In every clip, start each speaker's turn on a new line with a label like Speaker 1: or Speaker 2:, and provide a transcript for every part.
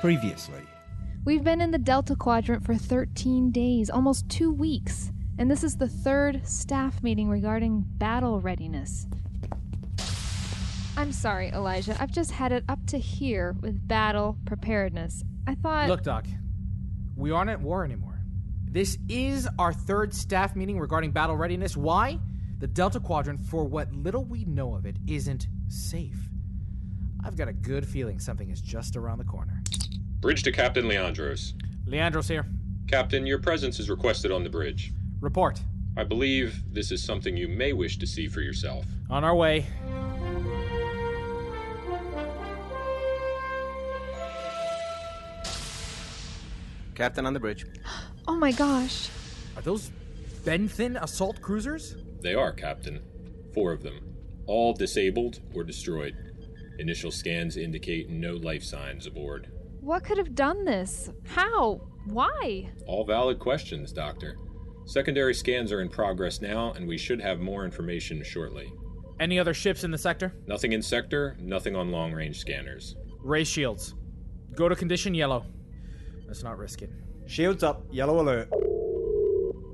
Speaker 1: Previously.
Speaker 2: We've been in the Delta Quadrant for 13 days, almost two weeks, and this is the third staff meeting regarding battle readiness. I'm sorry, Elijah. I've just had it up to here with battle preparedness. I thought.
Speaker 3: Look, Doc, we aren't at war anymore. This is our third staff meeting regarding battle readiness. Why? The Delta Quadrant, for what little we know of it, isn't safe. I've got a good feeling something is just around the corner.
Speaker 4: Bridge to Captain Leandros.
Speaker 3: Leandros here.
Speaker 4: Captain, your presence is requested on the bridge.
Speaker 3: Report.
Speaker 4: I believe this is something you may wish to see for yourself.
Speaker 3: On our way.
Speaker 5: Captain on the bridge.
Speaker 2: Oh my gosh.
Speaker 3: Are those Benthin assault cruisers?
Speaker 4: They are, Captain. Four of them. All disabled or destroyed. Initial scans indicate no life signs aboard.
Speaker 2: What could have done this? How? Why?
Speaker 4: All valid questions, Doctor. Secondary scans are in progress now, and we should have more information shortly.
Speaker 3: Any other ships in the sector?
Speaker 4: Nothing in sector, nothing on long range scanners.
Speaker 3: Ray shields. Go to condition yellow. Let's not risk it.
Speaker 1: Shields up, yellow alert.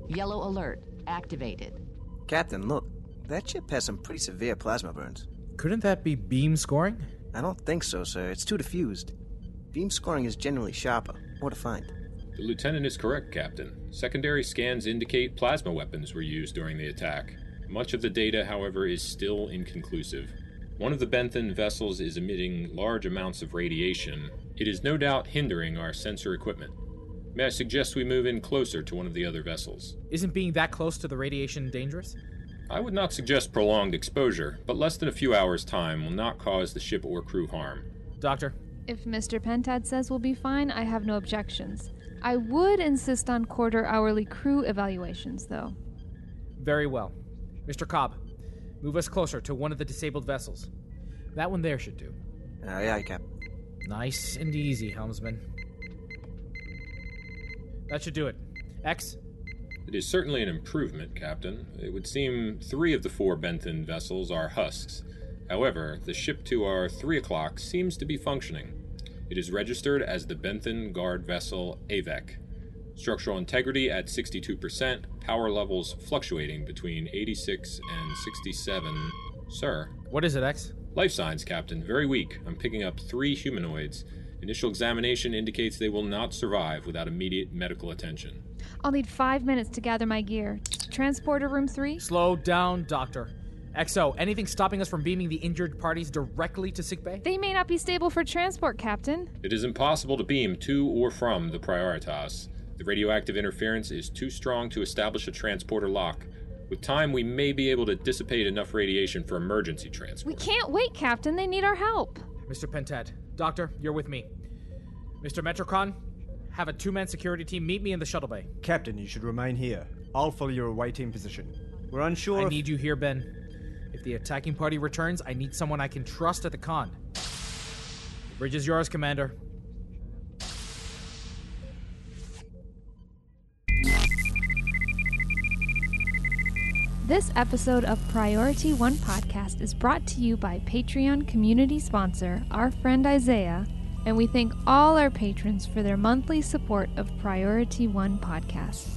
Speaker 6: Yellow alert activated.
Speaker 5: Captain, look. That ship has some pretty severe plasma burns.
Speaker 3: Couldn't that be beam scoring?
Speaker 5: I don't think so, sir. It's too diffused. Beam scoring is generally sharper, more defined.
Speaker 4: The lieutenant is correct, Captain. Secondary scans indicate plasma weapons were used during the attack. Much of the data, however, is still inconclusive. One of the Benthin vessels is emitting large amounts of radiation. It is no doubt hindering our sensor equipment. May I suggest we move in closer to one of the other vessels?
Speaker 3: Isn't being that close to the radiation dangerous?
Speaker 4: I would not suggest prolonged exposure, but less than a few hours' time will not cause the ship or crew harm.
Speaker 3: Doctor,
Speaker 2: If Mr. Pentad says we'll be fine, I have no objections. I would insist on quarter hourly crew evaluations, though.
Speaker 3: very well. Mr. Cobb, move us closer to one of the disabled vessels. That one there should do.
Speaker 5: Uh, aye, aye, Cap.
Speaker 3: Nice and easy, helmsman. That should do it. X,
Speaker 4: It is certainly an improvement, Captain. It would seem three of the four Benthin vessels are husks. However, the ship to our 3 o'clock seems to be functioning. It is registered as the Benthin Guard vessel AVEC. Structural integrity at 62%, power levels fluctuating between 86 and 67. Sir,
Speaker 3: what is it, X?
Speaker 4: life signs, Captain, very weak. I'm picking up three humanoids. Initial examination indicates they will not survive without immediate medical attention.
Speaker 2: I'll need five minutes to gather my gear. Transporter room three?
Speaker 3: Slow down, Doctor. XO, anything stopping us from beaming the injured parties directly to sickbay?
Speaker 2: They may not be stable for transport, Captain.
Speaker 4: It is impossible to beam to or from the Prioritas. The radioactive interference is too strong to establish a transporter lock. With time, we may be able to dissipate enough radiation for emergency transport.
Speaker 2: We can't wait, Captain. They need our help.
Speaker 3: Mr. Pentad, Doctor, you're with me. Mr. Metrocon, have a two man security team meet me in the shuttle bay.
Speaker 1: Captain, you should remain here. I'll follow your awaiting position. We're unsure
Speaker 3: I
Speaker 1: if-
Speaker 3: need you here, Ben. If the attacking party returns, I need someone I can trust at the con. The bridge is yours, Commander.
Speaker 2: This episode of Priority One Podcast is brought to you by Patreon community sponsor, our friend Isaiah, and we thank all our patrons for their monthly support of Priority One Podcast.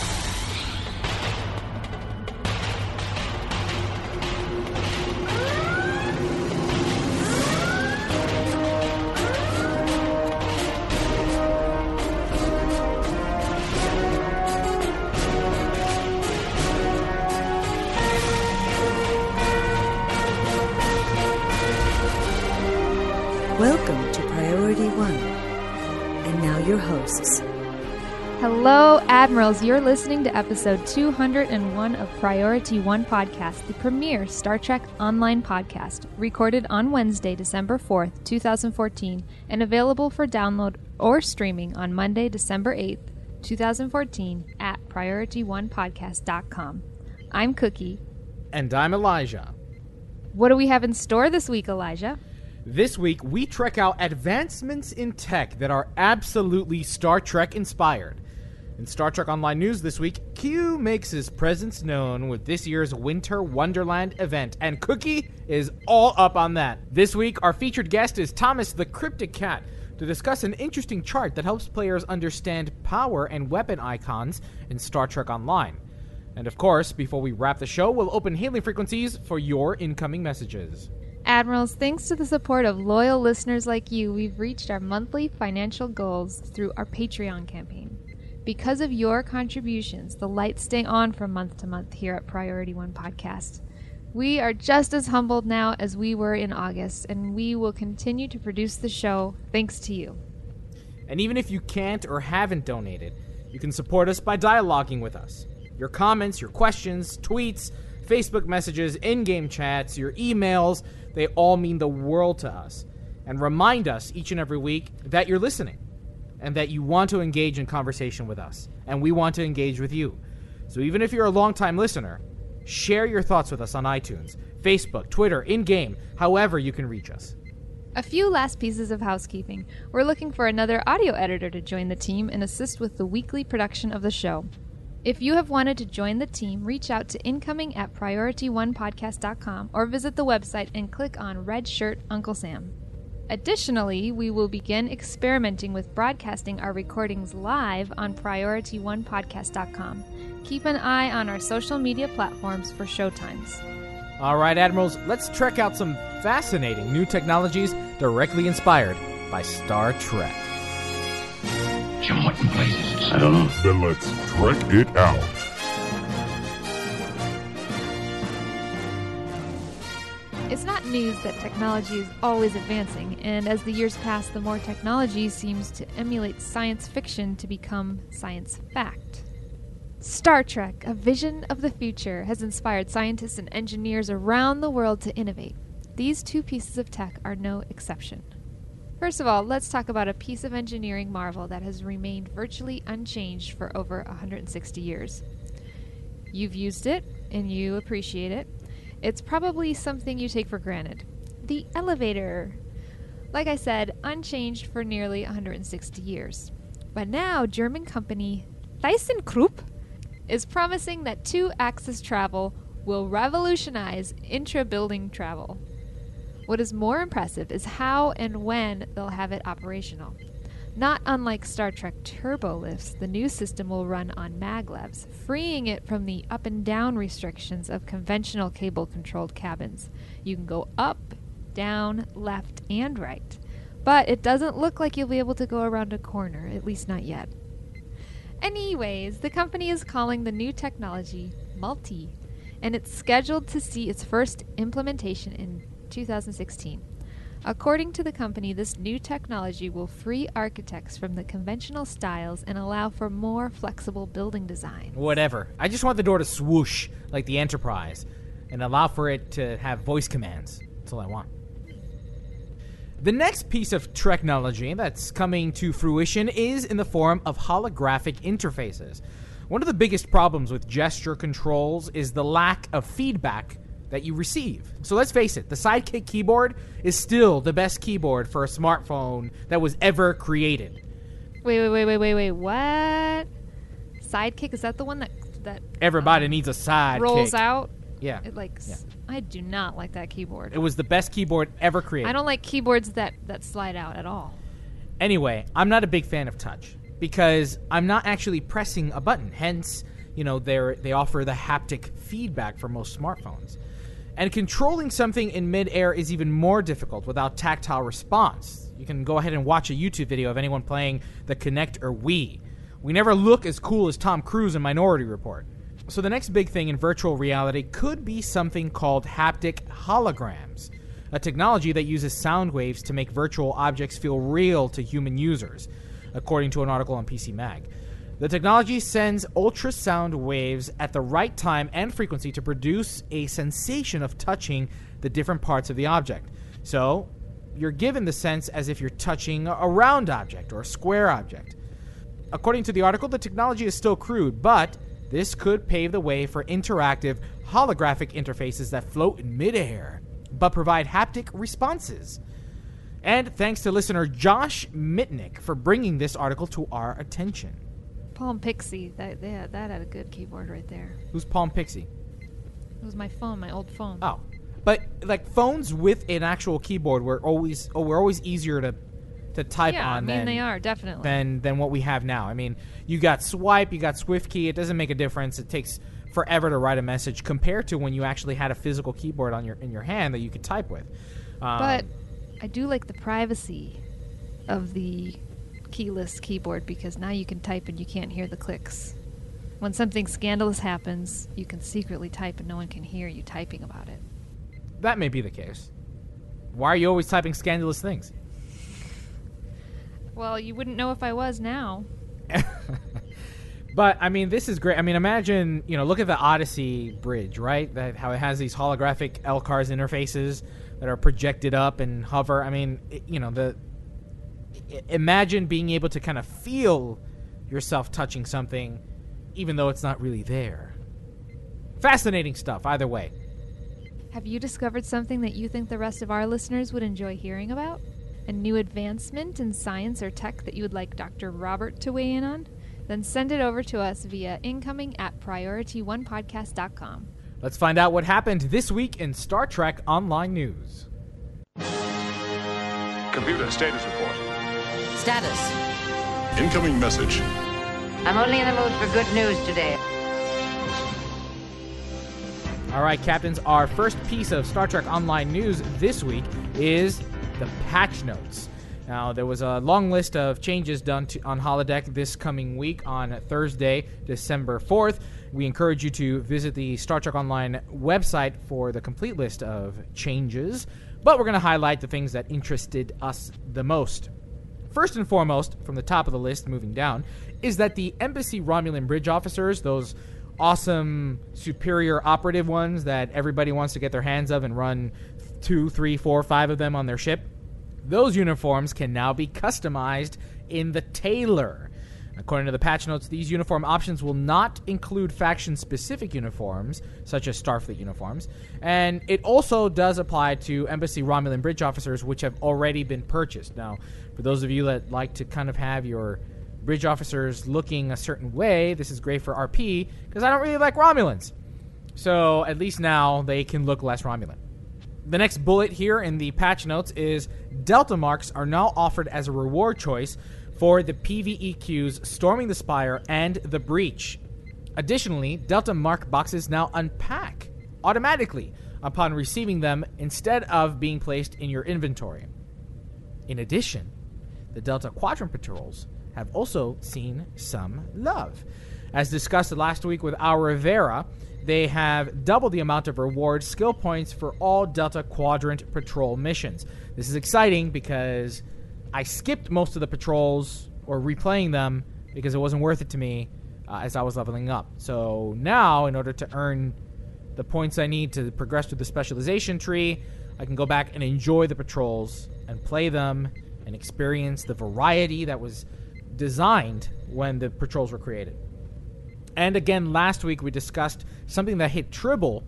Speaker 2: Admirals. You're listening to episode 201 of Priority One Podcast, the premier Star Trek online podcast, recorded on Wednesday, December 4th, 2014, and available for download or streaming on Monday, December 8th, 2014, at PriorityOnePodcast.com. I'm Cookie.
Speaker 3: And I'm Elijah.
Speaker 2: What do we have in store this week, Elijah?
Speaker 3: This week, we trek out advancements in tech that are absolutely Star Trek inspired. In Star Trek Online News this week, Q makes his presence known with this year's Winter Wonderland event, and Cookie is all up on that. This week, our featured guest is Thomas the Cryptic Cat to discuss an interesting chart that helps players understand power and weapon icons in Star Trek Online. And of course, before we wrap the show, we'll open hailing frequencies for your incoming messages.
Speaker 2: Admirals, thanks to the support of loyal listeners like you, we've reached our monthly financial goals through our Patreon campaign. Because of your contributions, the lights stay on from month to month here at Priority One Podcast. We are just as humbled now as we were in August, and we will continue to produce the show thanks to you.
Speaker 3: And even if you can't or haven't donated, you can support us by dialoguing with us. Your comments, your questions, tweets, Facebook messages, in game chats, your emails, they all mean the world to us. And remind us each and every week that you're listening and that you want to engage in conversation with us. And we want to engage with you. So even if you're a longtime listener, share your thoughts with us on iTunes, Facebook, Twitter, in game, however you can reach us.
Speaker 2: A few last pieces of housekeeping. We're looking for another audio editor to join the team and assist with the weekly production of the show. If you have wanted to join the team, reach out to incoming at priorityonepodcast.com or visit the website and click on Red Shirt Uncle Sam. Additionally, we will begin experimenting with broadcasting our recordings live on PriorityOnePodcast.com. Keep an eye on our social media platforms for showtimes.
Speaker 3: All right, Admirals, let's trek out some fascinating new technologies directly inspired by Star Trek.
Speaker 7: Jim, what in blazes? I don't know.
Speaker 8: Then let's trek it out.
Speaker 2: It's not news that technology is always advancing, and as the years pass, the more technology seems to emulate science fiction to become science fact. Star Trek, a vision of the future, has inspired scientists and engineers around the world to innovate. These two pieces of tech are no exception. First of all, let's talk about a piece of engineering marvel that has remained virtually unchanged for over 160 years. You've used it, and you appreciate it. It's probably something you take for granted. The elevator. Like I said, unchanged for nearly 160 years. But now, German company ThyssenKrupp is promising that two axis travel will revolutionize intra building travel. What is more impressive is how and when they'll have it operational. Not unlike Star Trek turbo lifts, the new system will run on maglevs, freeing it from the up and down restrictions of conventional cable controlled cabins. You can go up, down, left, and right. But it doesn't look like you'll be able to go around a corner, at least not yet. Anyways, the company is calling the new technology Multi, and it's scheduled to see its first implementation in 2016. According to the company, this new technology will free architects from the conventional styles and allow for more flexible building design.
Speaker 3: Whatever. I just want the door to swoosh like the Enterprise and allow for it to have voice commands. That's all I want. The next piece of technology that's coming to fruition is in the form of holographic interfaces. One of the biggest problems with gesture controls is the lack of feedback that you receive. So let's face it, the Sidekick keyboard is still the best keyboard for a smartphone that was ever created.
Speaker 2: Wait, wait, wait, wait, wait, wait. What? Sidekick is that the one that that
Speaker 3: Everybody um, needs a side
Speaker 2: rolls out?
Speaker 3: Yeah.
Speaker 2: It like
Speaker 3: Yeah.
Speaker 2: I do not like that keyboard.
Speaker 3: It was the best keyboard ever created.
Speaker 2: I don't like keyboards that that slide out at all.
Speaker 3: Anyway, I'm not a big fan of touch because I'm not actually pressing a button. Hence, you know, they they offer the haptic feedback for most smartphones. And controlling something in midair is even more difficult without tactile response. You can go ahead and watch a YouTube video of anyone playing the Kinect or Wii. We never look as cool as Tom Cruise in Minority Report. So the next big thing in virtual reality could be something called haptic holograms, a technology that uses sound waves to make virtual objects feel real to human users, according to an article on PC Mag. The technology sends ultrasound waves at the right time and frequency to produce a sensation of touching the different parts of the object. So, you're given the sense as if you're touching a round object or a square object. According to the article, the technology is still crude, but this could pave the way for interactive, holographic interfaces that float in midair, but provide haptic responses. And thanks to listener Josh Mitnick for bringing this article to our attention.
Speaker 2: Palm Pixie. That yeah, that had a good keyboard right there.
Speaker 3: Who's Palm Pixie?
Speaker 2: It was my phone, my old phone.
Speaker 3: Oh, but like phones with an actual keyboard were always oh, were always easier to to type
Speaker 2: yeah,
Speaker 3: on.
Speaker 2: I mean
Speaker 3: than,
Speaker 2: they are definitely.
Speaker 3: than than what we have now. I mean, you got swipe, you got SwiftKey. It doesn't make a difference. It takes forever to write a message compared to when you actually had a physical keyboard on your in your hand that you could type with. Um,
Speaker 2: but I do like the privacy of the keyless keyboard because now you can type and you can't hear the clicks. When something scandalous happens, you can secretly type and no one can hear you typing about it.
Speaker 3: that may be the case. Why are you always typing scandalous things?
Speaker 2: Well, you wouldn't know if I was now.
Speaker 3: But I mean, this is great. I mean, imagine you know, look at the Odyssey bridge, right? That how it has these holographic LCARS interfaces that are projected up and hover. I mean, it, you know, the imagine being able to kind of feel yourself touching something, even though it's not really there. Fascinating stuff. Either way,
Speaker 2: Have you discovered something that you think the rest of our listeners would enjoy hearing about? A new advancement in science or tech that you would like Dr. Robert to weigh in on? Then send it over to us via incoming at priorityonepodcast.com.
Speaker 3: let's find out what happened this week in Star Trek Online News.
Speaker 8: Computer status report.
Speaker 6: Status.
Speaker 8: Incoming message.
Speaker 6: I'm only in the mood for good news today.
Speaker 3: All right, Captains, our first piece of Star Trek Online news this week is the patch notes. Now, there was a long list of changes done to, on Holodeck this coming week on Thursday, December 4th. We encourage you to visit the Star Trek Online website for the complete list of changes, but we're going to highlight the things that interested us the most. First and foremost, from the top of the list, moving down, is that the Embassy Romulan bridge officers, those awesome superior operative ones that everybody wants to get their hands of and run two, three, four, five of them on their ship, those uniforms can now be customized in the tailor. According to the patch notes, these uniform options will not include faction specific uniforms, such as Starfleet uniforms, and it also does apply to Embassy Romulan bridge officers, which have already been purchased. Now, for those of you that like to kind of have your bridge officers looking a certain way, this is great for RP, because I don't really like Romulans. So at least now they can look less Romulan. The next bullet here in the patch notes is Delta marks are now offered as a reward choice for the PVEQs Storming the Spire and the Breach. Additionally, Delta mark boxes now unpack automatically upon receiving them instead of being placed in your inventory. In addition, the Delta Quadrant patrols have also seen some love. As discussed last week with Al Rivera, they have doubled the amount of reward skill points for all Delta Quadrant patrol missions. This is exciting because I skipped most of the patrols or replaying them because it wasn't worth it to me uh, as I was leveling up. So now, in order to earn the points I need to progress through the specialization tree, I can go back and enjoy the patrols and play them and experience the variety that was designed when the patrols were created. And again, last week we discussed something that hit Tribble,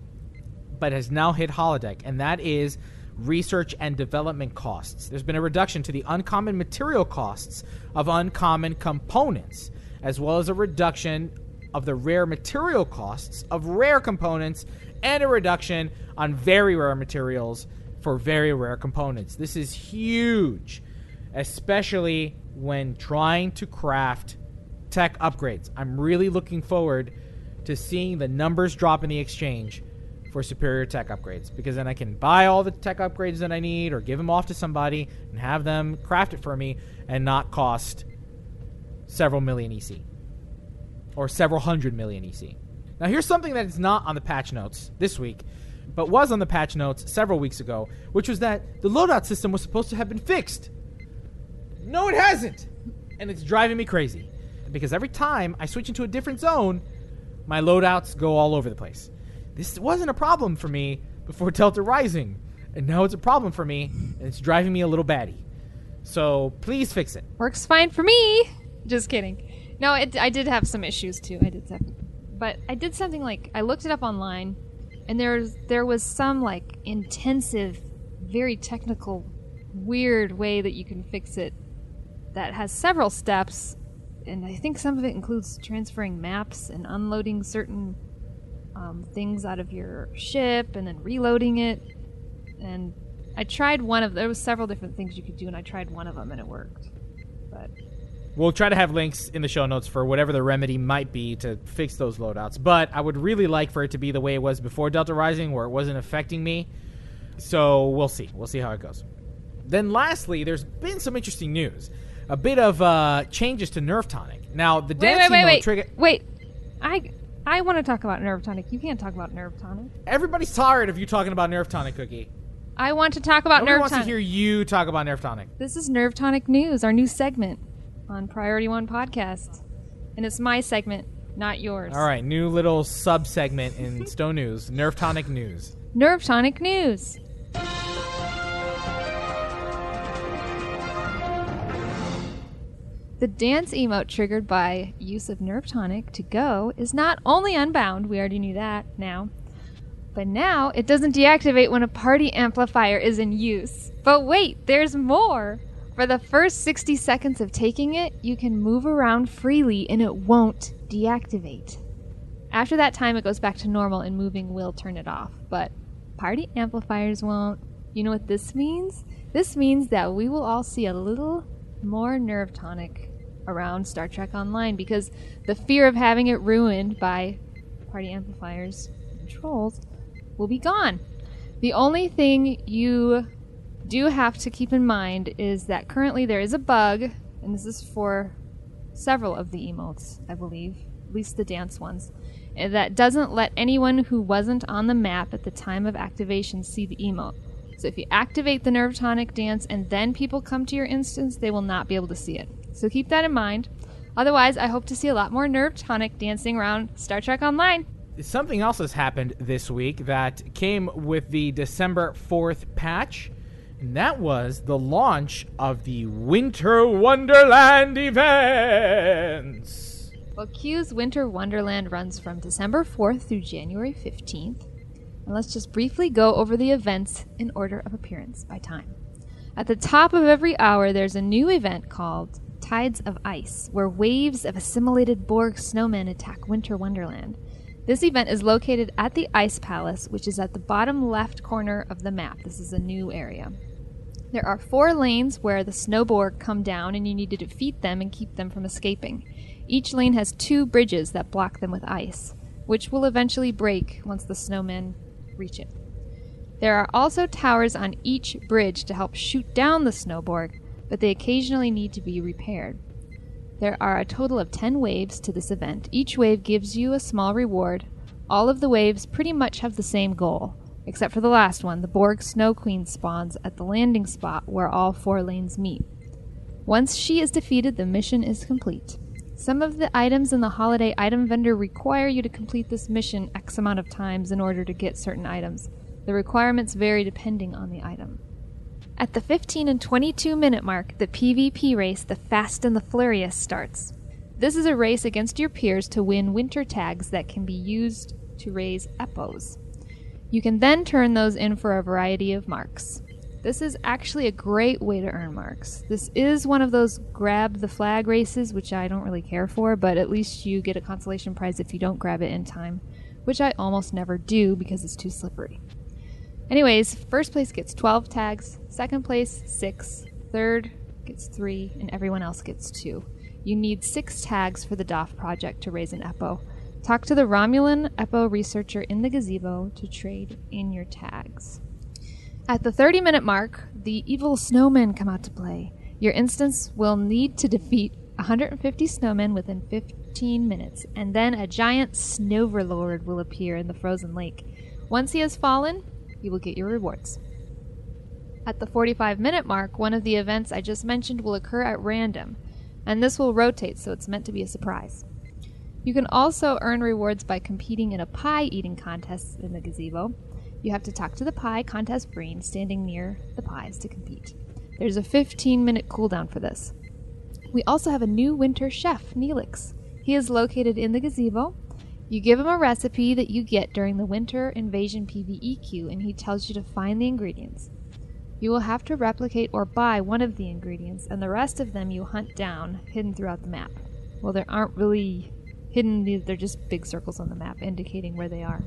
Speaker 3: but has now hit Holodeck, and that is research and development costs. There's been a reduction to the uncommon material costs of uncommon components, as well as a reduction of the rare material costs of rare components, and a reduction on very rare materials for very rare components. This is huge, especially when trying to craft tech upgrades. I'm really looking forward to seeing the numbers drop in the exchange for superior tech upgrades because then I can buy all the tech upgrades that I need or give them off to somebody and have them craft it for me and not cost several million EC or several hundred million EC. Now, here's something that is not on the patch notes this week, but was on the patch notes several weeks ago, which was that the loadout system was supposed to have been fixed. No, it hasn't! And it's driving me crazy because every time I switch into a different zone, my loadouts go all over the place. This wasn't a problem for me before Delta Rising, and now it's a problem for me, and it's driving me a little batty. So please fix it.
Speaker 2: Works fine for me. Just kidding. No, it, I did have some issues too. I did have, but I did something like I looked it up online, and there's there was some like intensive, very technical weird way that you can fix it that has several steps, and I think some of it includes transferring maps and unloading certain um, things out of your ship and then reloading it. And I tried one of there was several different things you could do, and I tried one of them and it worked. But
Speaker 3: We'll try to have links in the show notes for whatever the remedy might be to fix those loadouts. But I would really like for it to be the way it was before Delta Rising, where it wasn't affecting me. So we'll see. We'll see how it goes. Then, lastly, there's been some interesting news. A bit of uh, changes to Nerve Tonic. Now, the dancing
Speaker 2: wait, wait, wait,
Speaker 3: trigger.
Speaker 2: wait. I I want to talk about Nerve Tonic. You can't talk about Nerve Tonic.
Speaker 3: Everybody's tired of you talking about Nerve Tonic, Cookie.
Speaker 2: I want to talk about
Speaker 3: Nobody
Speaker 2: Nerve
Speaker 3: wants
Speaker 2: Tonic.
Speaker 3: to hear you talk about Nerve Tonic.
Speaker 2: This is Nerve Tonic News, our new segment on Priority One Podcast, and it's my segment, not yours.
Speaker 3: All right, new little sub segment in Stone News Nerve Tonic News.
Speaker 2: Nerve Tonic News. The dance emote triggered by use of Nerve Tonic to go is not only unbound, we already knew that now, but now it doesn't deactivate when a party amplifier is in use. But wait, there's more! For the first 60 seconds of taking it, you can move around freely and it won't deactivate. After that time, it goes back to normal and moving will turn it off, but party amplifiers won't. You know what this means? This means that we will all see a little more nerve tonic around Star Trek Online because the fear of having it ruined by party amplifiers and trolls will be gone. The only thing you do have to keep in mind is that currently there is a bug, and this is for several of the emotes, I believe, at least the dance ones, eh, that doesn't let anyone who wasn't on the map at the time of activation see the emote. So if you activate the Nerve Tonic dance and then people come to your instance, they will not be able to see it. So keep that in mind. Otherwise, I hope to see a lot more Nerve Tonic dancing around Star Trek Online.
Speaker 3: Something else has happened this week that came with the December 4th patch, and that was the launch of the Winter Wonderland events.
Speaker 2: Well, Q's Winter Wonderland runs from December 4th through January 15th. And let's just briefly go over the events in order of appearance by time. At the top of every hour, there's a new event called Tides of Ice, where waves of assimilated Borg snowmen attack Winter Wonderland. This event is located at the Ice Palace, which is at the bottom left corner of the map. This is a new area. There are four lanes where the Snowborg come down, and you need to defeat them and keep them from escaping. Each lane has two bridges that block them with ice, which will eventually break once the snowmen reach it. There are also towers on each bridge to help shoot down the Snowborg, but they occasionally need to be repaired. There are a total of 10 waves to this event. Each wave gives you a small reward. All of the waves pretty much have the same goal, except for the last one. The Borg Snow Queen spawns at the landing spot where all four lanes meet. Once she is defeated, the mission is complete. Some of the items in the holiday item vendor require you to complete this mission X amount of times in order to get certain items. The requirements vary depending on the item. At the 15 and 22 minute mark, the PvP race, the Fast and the Furious, starts. This is a race against your peers to win winter tags that can be used to raise epos. You can then turn those in for a variety of marks. This is actually a great way to earn marks. This is one of those grab the flag races, which I don't really care for, but at least you get a consolation prize if you don't grab it in time, which I almost never do because it's too slippery. Anyways, first place gets 12 tags, second place, 6, third gets 3, and everyone else gets 2. You need 6 tags for the DOF project to raise an EPO. Talk to the Romulan EPO researcher in the gazebo to trade in your tags. At the 30 minute mark, the evil snowmen come out to play. Your instance will need to defeat 150 snowmen within 15 minutes, and then a giant snowverlord will appear in the frozen lake. Once he has fallen, you will get your rewards. At the 45 minute mark, one of the events I just mentioned will occur at random, and this will rotate, so it's meant to be a surprise. You can also earn rewards by competing in a pie eating contest in the gazebo. You have to talk to the pie contest Breen standing near the pies to compete. There's a 15 minute cooldown for this. We also have a new winter chef, Neelix. He is located in the gazebo. You give him a recipe that you get during the winter invasion PvE queue, and he tells you to find the ingredients. You will have to replicate or buy one of the ingredients, and the rest of them you hunt down, hidden throughout the map. Well, there aren't really hidden, they're just big circles on the map indicating where they are.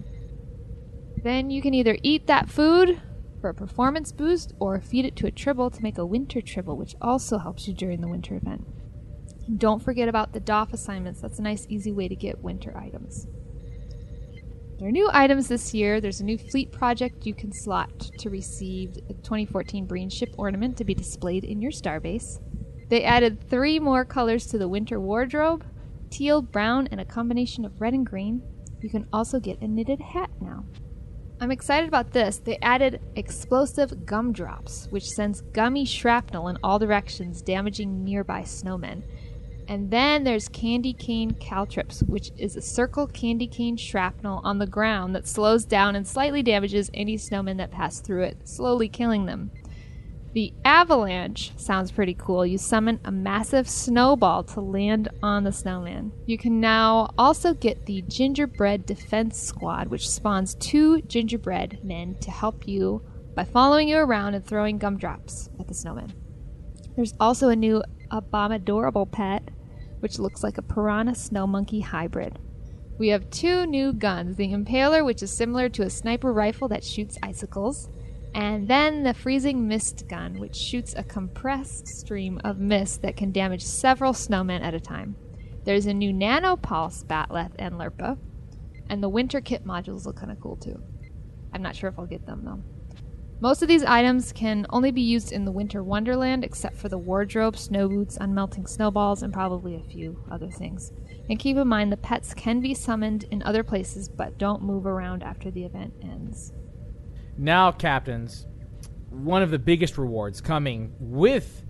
Speaker 2: Then you can either eat that food for a performance boost or feed it to a tribble to make a winter tribble, which also helps you during the winter event. Don't forget about the DOF assignments. That's a nice, easy way to get winter items. There are new items this year. There's a new fleet project you can slot to receive a 2014 Breen ship ornament to be displayed in your starbase. They added three more colors to the winter wardrobe teal, brown, and a combination of red and green. You can also get a knitted hat now. I'm excited about this. They added explosive gumdrops, which sends gummy shrapnel in all directions, damaging nearby snowmen. And then there's candy cane caltrops, which is a circle candy cane shrapnel on the ground that slows down and slightly damages any snowmen that pass through it, slowly killing them. The avalanche sounds pretty cool. You summon a massive snowball to land on the snowman. You can now also get the gingerbread defense squad, which spawns two gingerbread men to help you by following you around and throwing gumdrops at the snowman. There's also a new abominable pet, which looks like a piranha snow monkey hybrid. We have two new guns the Impaler, which is similar to a sniper rifle that shoots icicles, and then the Freezing Mist gun, which shoots a compressed stream of mist that can damage several snowmen at a time. There's a new Nano Nanopulse Bat'leth and Lirpa, and the Winter Kit modules look kind of cool too. I'm not sure if I'll get them though. Most of these items can only be used in the Winter Wonderland, except for the wardrobe, snow boots, unmelting snowballs, and probably a few other things. And keep in mind the pets can be summoned in other places, but don't move around after the event ends.
Speaker 3: Now, captains, one of the biggest rewards coming with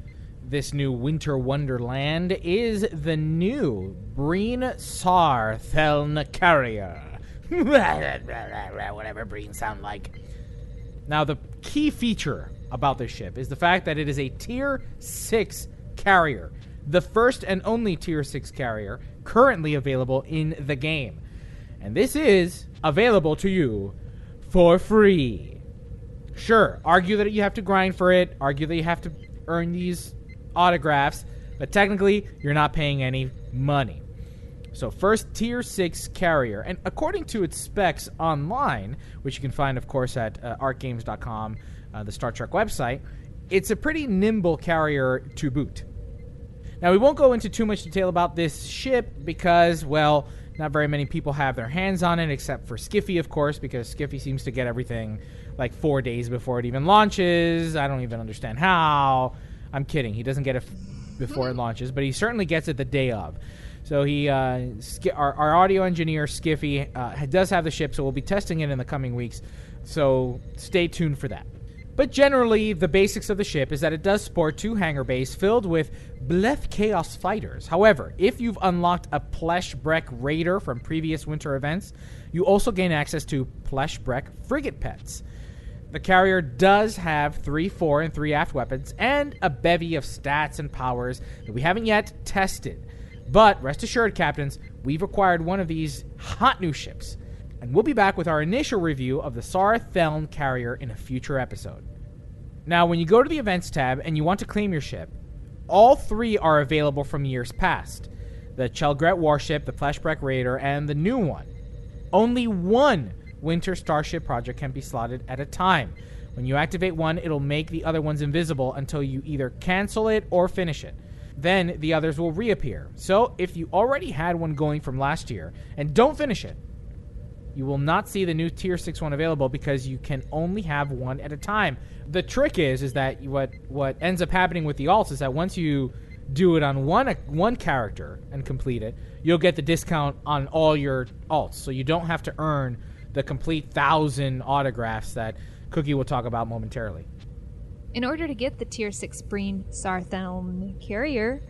Speaker 3: this new Winter Wonderland is the new Breen Sarr Theln Carrier. Whatever Breen sound like. Now, the key feature about this ship is the fact that it is a Tier 6 carrier, the first and only Tier 6 carrier currently available in the game. And this is available to you for free. Sure, argue that you have to grind for it, argue that you have to earn these autographs, but technically, you're not paying any money. So, first tier 6 carrier. And according to its specs online, which you can find, of course, at uh, arcgames.com, uh, the Star Trek website, it's a pretty nimble carrier to boot. Now, we won't go into too much detail about this ship because, well, not very many people have their hands on it, except for Skiffy, of course, because Skiffy seems to get everything like four days before it even launches. I don't even understand how. I'm kidding. He doesn't get it before it launches, but he certainly gets it the day of. So he, uh, our, our audio engineer Skiffy, uh, does have the ship, so we'll be testing it in the coming weeks. So stay tuned for that. But generally, the basics of the ship is that it does sport two hangar bays filled with Bleth Choas fighters. However, if you've unlocked a Plesh Brek Raider from previous winter events, you also gain access to Plesh Brek frigate pets. The carrier does have three fore and three aft weapons and a bevy of stats and powers that we haven't yet tested. But rest assured, captains, we've acquired one of these hot new ships, and we'll be back with our initial review of the Sarr Theln carrier in a future episode. Now, when you go to the events tab and you want to claim your ship, all three are available from years past the Chel Grett warship, the Plesh Brek Raider, and the new one. Only one Winter Starship project can be slotted at a time. When you activate one, it'll make the other ones invisible until you either cancel it or finish it. Then the others will reappear. So if you already had one going from last year and don't finish it, you will not see the new tier 6 one available because you can only have one at a time. The trick is is that what what ends up happening with the alts is that once you do it on one one character and complete it, you'll get the discount on all your alts. So you don't have to earn the complete thousand autographs that Cookie will talk about momentarily.
Speaker 2: In order to get the Tier 6 Breen Sarr Theln carrier,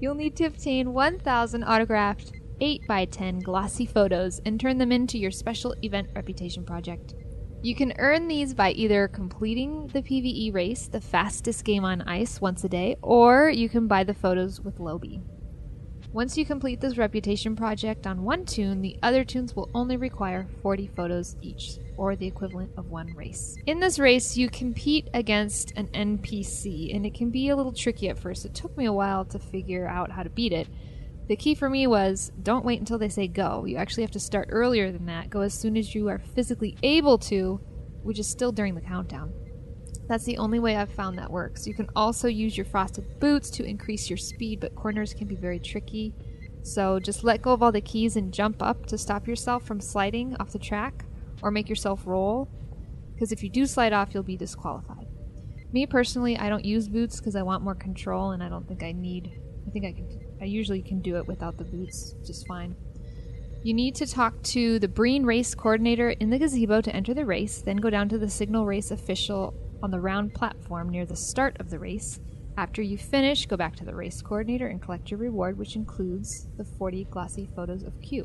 Speaker 2: you'll need to obtain 1,000 autographed 8x10 glossy photos and turn them into your special event reputation project. You can earn these by either completing the PvE race, the fastest game on ice, once a day, or you can buy the photos with Lobi. Once you complete this reputation project on one toon, the other toons will only require 40 photos each, or the equivalent of one race. In this race, you compete against an NPC, and it can be a little tricky at first. It took me a while to figure out how to beat it. The key for me was don't wait until they say go. You actually have to start earlier than that. Go as soon as you are physically able to, which is still during the countdown. That's the only way I've found that works. You can also use your frosted boots to increase your speed, but corners can be very tricky. So just let go of all the keys and jump up to stop yourself from sliding off the track or make yourself roll. Because if you do slide off, you'll be disqualified. Me personally, I don't use boots because I want more control and I don't think I need. I think I can. I usually can do it without the boots just fine. You need to talk to the Breen race coordinator in the gazebo to enter the race, then go down to the signal race official on the round platform near the start of the race. After you finish, go back to the race coordinator and collect your reward, which includes the 40 glossy photos of Q.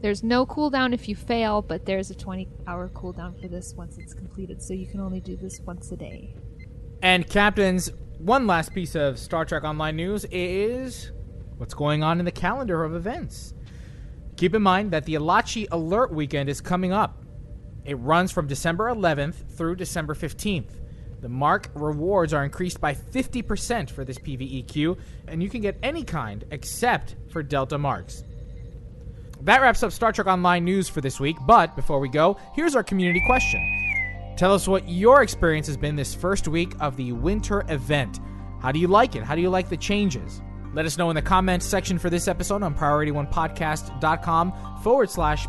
Speaker 2: There's no cooldown if you fail, but there's a 20 hour cooldown for this once it's completed, so you can only do this once a day.
Speaker 3: And captains, one last piece of Star Trek Online news is what's going on in the calendar of events. Keep in mind that the Elachi Alert Weekend is coming up. It runs from December 11th through December 15th. The mark rewards are increased by 50% for this PVEQ, and you can get any kind except for Delta marks. That wraps up Star Trek Online news for this week, but before we go, here's our community question. Tell us what your experience has been this first week of the winter event. How do you like it? How do you like the changes? Let us know in the comments section for this episode on priority1podcast.com forward slash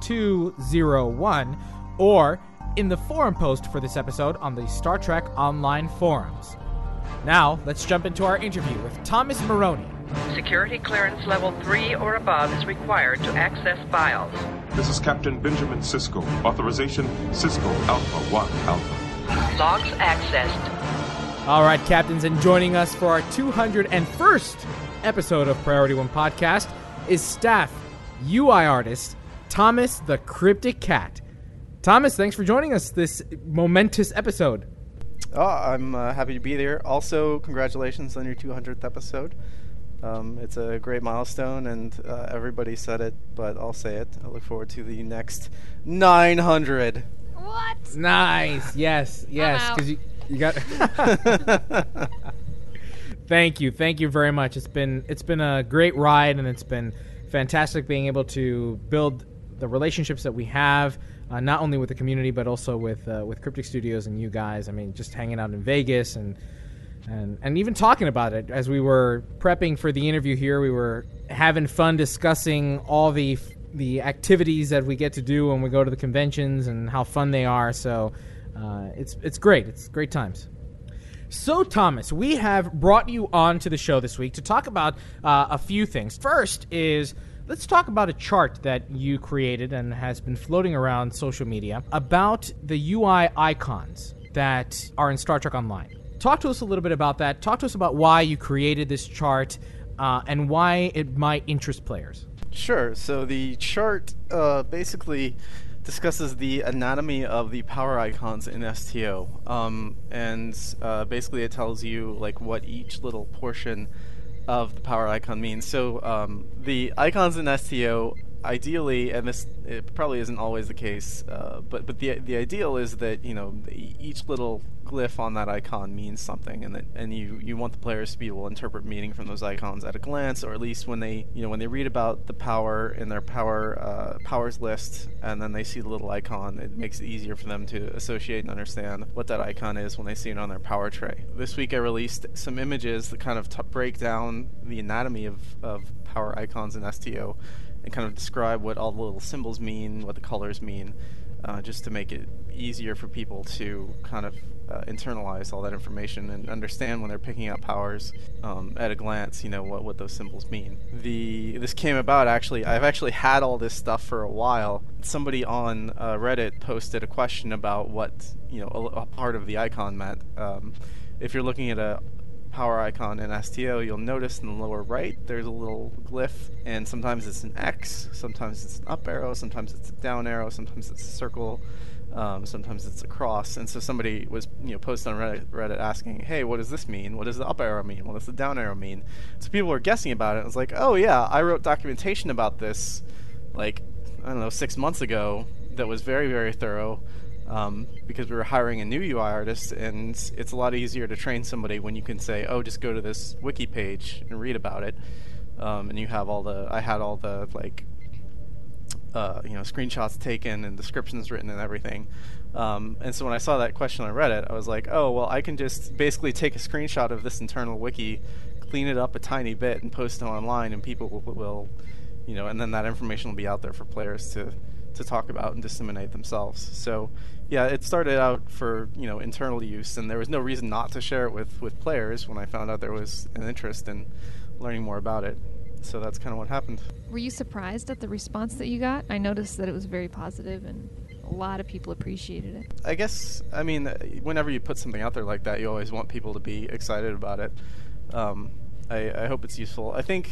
Speaker 3: PO201 or in the forum post for this episode on the Star Trek Online forums. Now, let's jump into our interview with Thomas Maroney.
Speaker 6: Security clearance level 3 or above is required to access files.
Speaker 8: This is Captain Benjamin Sisko. Authorization Sisko Alpha 1 Alpha.
Speaker 6: Logs accessed.
Speaker 3: All right, captains, and joining us for our 201st episode of Priority One Podcast is staff UI artist Thomas the Cryptic Cat. Thomas, thanks for joining us this momentous episode.
Speaker 9: Oh, I'm uh, happy to be there. Also, congratulations on your 200th episode. Um, it's a great milestone, and uh, everybody said it, but I'll say it. I look forward to the next 900.
Speaker 2: What?
Speaker 3: Nice. Yes. Yes. Because you, you got. thank you. Thank you very much. It's been it's been a great ride, and it's been fantastic being able to build the relationships that we have. Uh, not only with the community, but also with uh, with Cryptic Studios and you guys. I mean, just hanging out in Vegas and and and even talking about it as we were prepping for the interview here. We were having fun discussing all the the activities that we get to do when we go to the conventions and how fun they are. So uh, it's it's great. It's great times. So, Thomas, we have brought you on to the show this week to talk about uh, a few things. First is let's talk about a chart that you created and has been floating around social media about the UI icons that are in Star Trek Online. Talk to us a little bit about that. Talk to us about why you created this chart uh, and why it might interest players.
Speaker 9: Sure. So the chart uh, basically discusses the anatomy of the power icons in STO, um, and uh, basically it tells you like what each little portion of the power icon means. So um, the icons in STO, ideally, and this it probably isn't always the case, uh, but but the the ideal is that you know each little glyph on that icon means something, and that and you you want the players to be able to interpret meaning from those icons at a glance, or at least when they you know when they read about the power in their power uh, powers list, and then they see the little icon, it makes it easier for them to associate and understand what that icon is when they see it on their power tray. This week I released some images that kind of t- break down the anatomy of of power icons in STO and kind of describe what all the little symbols mean, what the colors mean, uh, just to make it easier for people to kind of uh, internalize all that information and understand when they're picking up powers um, at a glance, you know, what, what those symbols mean. The This came about actually, I've actually had all this stuff for a while. Somebody on uh, Reddit posted a question about what, you know, a, a part of the icon meant. Um, if you're looking at a power icon in STO, you'll notice in the lower right there's a little glyph, and sometimes it's an X, sometimes it's an up arrow, sometimes it's a down arrow, sometimes it's a circle, um, sometimes it's a cross. And so somebody was you know posted on Reddit, Reddit asking, "Hey, what does this mean? What does the up arrow mean? What does the down arrow mean?" So people were guessing about it. It was like, "Oh yeah, I wrote documentation about this, like I don't know, six months ago. That was very very thorough." Um, because we were hiring a new UI artist, and it's a lot easier to train somebody when you can say, "Oh, just go to this wiki page and read about it," um, and you have all the. I had all the like, uh, you know, screenshots taken and descriptions written and everything. Um, and so when I saw that question on Reddit, I was like, "Oh, well, I can just basically take a screenshot of this internal wiki, clean it up a tiny bit, and post it online, and people will, will you know, and then that information will be out there for players to." to talk about and disseminate themselves. So yeah, it started out for you know internal use, and there was no reason not to share it with with players. When I found out there was an interest in learning more about it, so that's kind of what happened.
Speaker 2: Were you surprised at the response that you got? I noticed that it was very positive, and a lot of people appreciated it.
Speaker 9: I guess I mean, whenever you put something out there like that, you always want people to be excited about it. Um, I, I hope it's useful. I think,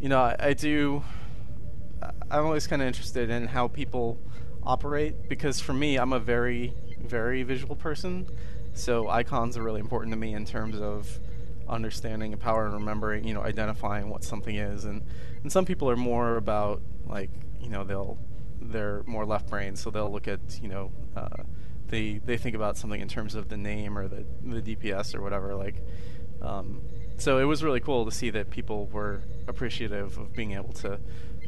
Speaker 9: you know, I, I do. I'm always kind of interested in how people operate because for me, I'm a very, very visual person. So icons are really important to me in terms of understanding and power and remembering, you know, identifying what something is. And, and some people are more about like, you know, they'll they're more left brain, so they'll look at, you know, uh, they they think about something in terms of the name or the the DPS or whatever. Like, um, so it was really cool to see that people were appreciative of being able to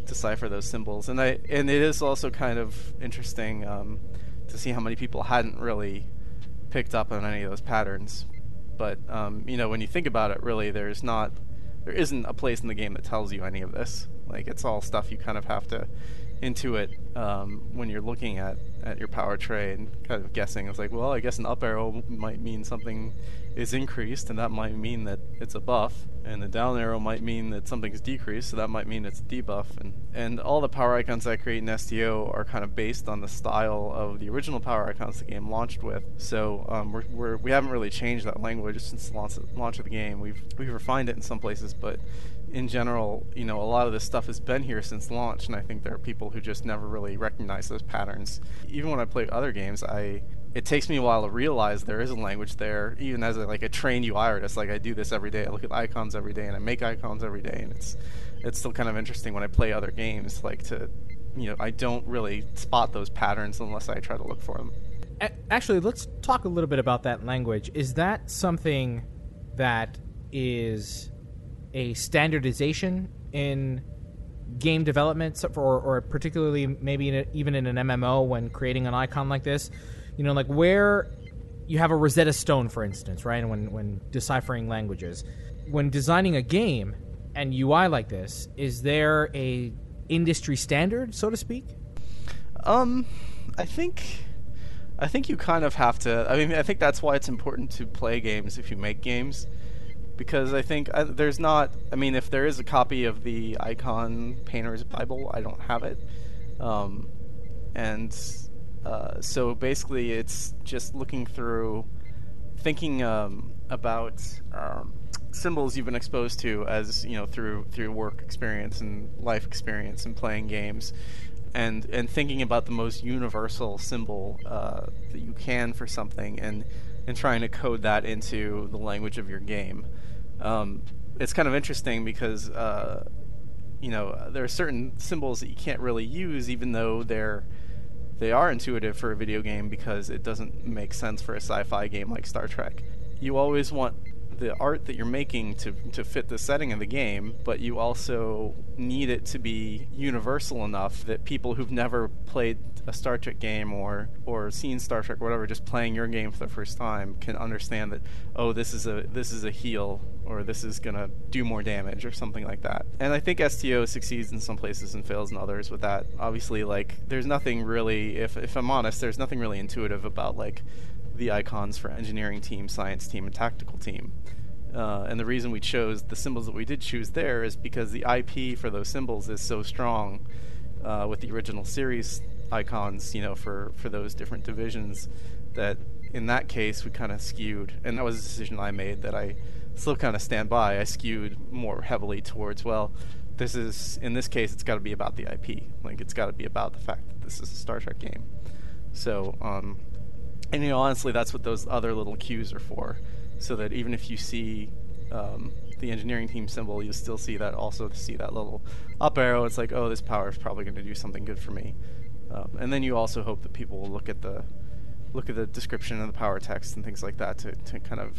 Speaker 9: decipher those symbols. And I and it is also kind of interesting um, to see how many people hadn't really picked up on any of those patterns. But um, you know, when you think about it, really, there's not there isn't a place in the game that tells you any of this. Like it's all stuff you kind of have to intuit um, when you're looking at, at your power tray and kind of guessing. It's like, well, I guess an up arrow might mean something is increased, and that might mean that it's a buff, and the down arrow might mean that something's decreased, so that might mean it's a debuff. And, and all the power icons I create in STO are kind of based on the style of the original power icons the game launched with. So um, we're, we're, we haven't really changed that language since the launch, launch of the game. We've, we've refined it in some places, but in general, you know, a lot of this stuff has been here since launch, and I think there are people who just never really recognize those patterns. Even when I play other games, I it takes me a while to realize there is a language there, even as a, like a trained UI artist. Like I do this every day. I look at icons every day, and I make icons every day, and it's it's still kind of interesting when I play other games. Like to, you know, I don't really spot those patterns unless I try to look for them.
Speaker 3: Actually, let's talk a little bit about that language. Is that something that is a standardization in game development, or, or particularly maybe in a, even in an MMO when creating an icon like this? You know, like where you have a Rosetta Stone, for instance, right? When when deciphering languages, when designing a game and UI like this, is there a industry standard, so to speak?
Speaker 9: Um, I think. I think you kind of have to. I mean, I think that's why it's important to play games if you make games because I think uh, there's not. I mean, if there is a copy of the Icon Painter's Bible, I don't have it, um, and uh, so basically, it's just looking through, thinking um, about um, symbols you've been exposed to as you know through through work experience and life experience and playing games. And, and thinking about the most universal symbol uh, that you can for something and, and trying to code that into the language of your game. Um, it's kind of interesting because uh, you know there are certain symbols that you can't really use, even though they're they are intuitive for a video game because it doesn't make sense for a sci-fi game like Star Trek. You always want the art that you're making to to fit the setting of the game, but you also need it to be universal enough that people who've never played a Star Trek game or or seen Star Trek or whatever, just playing your game for the first time, can understand that oh this is a this is a heal or this is gonna do more damage or something like that. And I think STO succeeds in some places and fails in others with that. Obviously, like there's nothing really if if I'm honest, there's nothing really intuitive about like the icons for engineering team, science team, and tactical team. Uh, and the reason we chose the symbols that we did choose there is because the IP for those symbols is so strong uh, with the original series icons, you know, for, for those different divisions that in that case we kind of skewed. And that was a decision I made that I still kind of stand by. I skewed more heavily towards well, this is in this case it's got to be about the IP. Like it's got to be about the fact that this is a Star Trek game. So, um, and you know, honestly, that's what those other little cues are for, so that even if you see um, the engineering team symbol, you still see that also see that little up arrow. It's like, oh, this power is probably going to do something good for me. Um, and then you also hope that people will look at the look at the description and the power text and things like that to, to kind of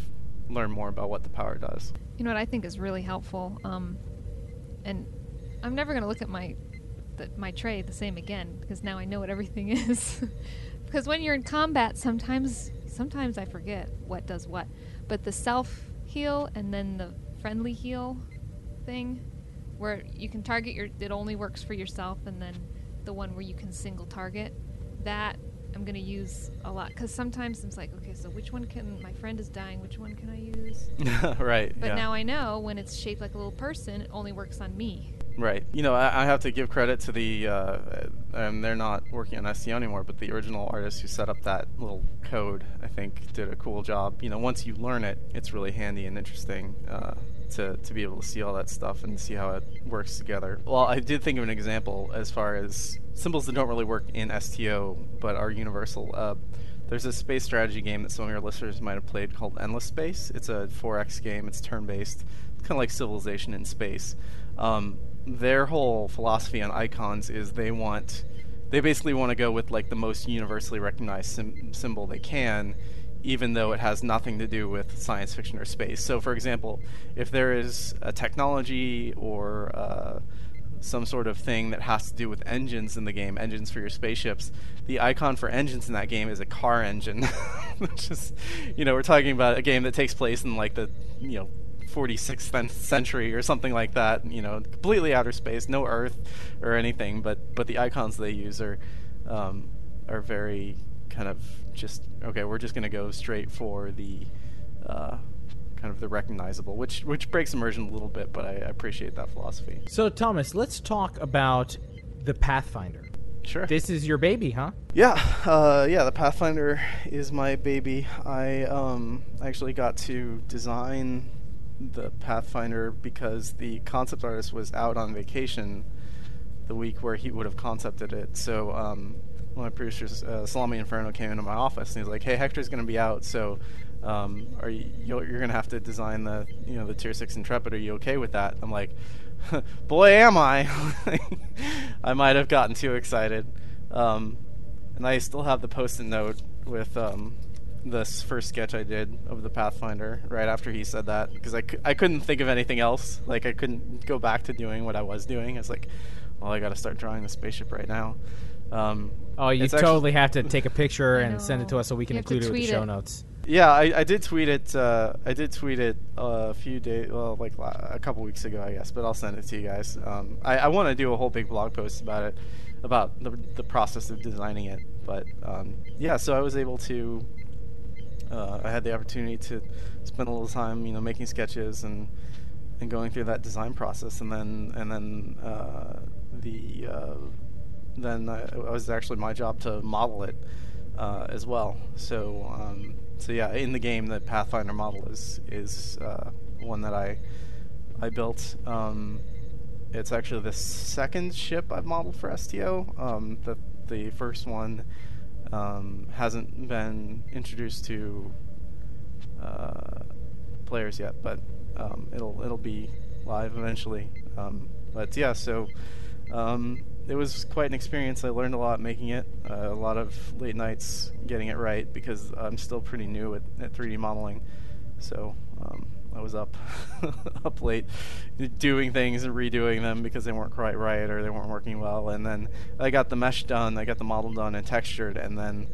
Speaker 9: learn more about what the power does.
Speaker 2: You know what I think is really helpful, um, and I'm never going to look at my the, my tray the same again because now I know what everything is. Because when you're in combat, sometimes sometimes I forget what does what. But the self heal and then the friendly heal thing, where you can target your, it only works for yourself, and then the one where you can single target, that I'm gonna use a lot because sometimes it's like, okay, so which one can my friend is dying? Which one can I use?
Speaker 9: right.
Speaker 2: But
Speaker 9: yeah.
Speaker 2: now I know when it's shaped like a little person, it only works on me.
Speaker 9: Right. You know, I, I have to give credit to the, uh, and they're not working on STO anymore, but the original artist who set up that little code, I think, did a cool job. You know, once you learn it, it's really handy and interesting uh, to, to be able to see all that stuff and see how it works together. Well, I did think of an example as far as symbols that don't really work in STO but are universal. Uh, there's a space strategy game that some of your listeners might have played called Endless Space. It's a 4X game. It's turn-based. It's kind of like Civilization in space. Um, their whole philosophy on icons is they want, they basically want to go with like the most universally recognized sim- symbol they can, even though it has nothing to do with science fiction or space. So, for example, if there is a technology or uh, some sort of thing that has to do with engines in the game, engines for your spaceships. The icon for engines in that game is a car engine, which is, you know, we're talking about a game that takes place in like the, you know, 46th century or something like that. You know, completely outer space, no Earth or anything. But but the icons they use are um, are very kind of just okay. We're just going to go straight for the uh, kind of the recognizable, which which breaks immersion a little bit, but I, I appreciate that philosophy.
Speaker 3: So Thomas, let's talk about the Pathfinder.
Speaker 9: Sure.
Speaker 3: This is your baby, huh?
Speaker 9: Yeah, uh, yeah. The Pathfinder is my baby. I um, actually got to design the Pathfinder because the concept artist was out on vacation the week where he would have concepted it. So um, one of my producers, uh, Salami Inferno, came into my office and he's like, "Hey, Hector's going to be out, so um, are you, you're going to have to design the you know the tier six Intrepid. Are you okay with that?" I'm like, "Boy, am I!" I might have gotten too excited, um, and I still have the post-it note with um, this first sketch I did of the Pathfinder right after he said that because I, c- I couldn't think of anything else. Like I couldn't go back to doing what I was doing. I was like, well, I got to start drawing the spaceship right now. Um,
Speaker 3: oh, you totally have to take a picture and send it to us so we can
Speaker 2: You have to
Speaker 3: include it with the show
Speaker 2: it.
Speaker 3: notes.
Speaker 9: Yeah, I, I did tweet it. Uh, I did tweet it a few days, well, like la- a couple weeks ago, I guess. But I'll send it to you guys. Um, I, I want to do a whole big blog post about it, about the the process of designing it. But um, yeah, so I was able to. Uh, I had the opportunity to spend a little time, you know, making sketches and and going through that design process, and then and then uh, the uh, then I, it was actually my job to model it uh, as well. So um, so yeah, in the game, the Pathfinder model is is uh, one that I I built. Um, it's actually the second ship I've modeled for STO. Um, the the first one um, hasn't been introduced to uh, players yet, but um, it'll it'll be live eventually. Um, but yeah, so um, it was quite an experience. I learned a lot making it. Uh, a lot of late nights getting it right because I'm still pretty new at, at 3D modeling. So um, I was up up late doing things and redoing them because they weren't quite right or they weren't working well. And then I got the mesh done, I got the model done and textured, and then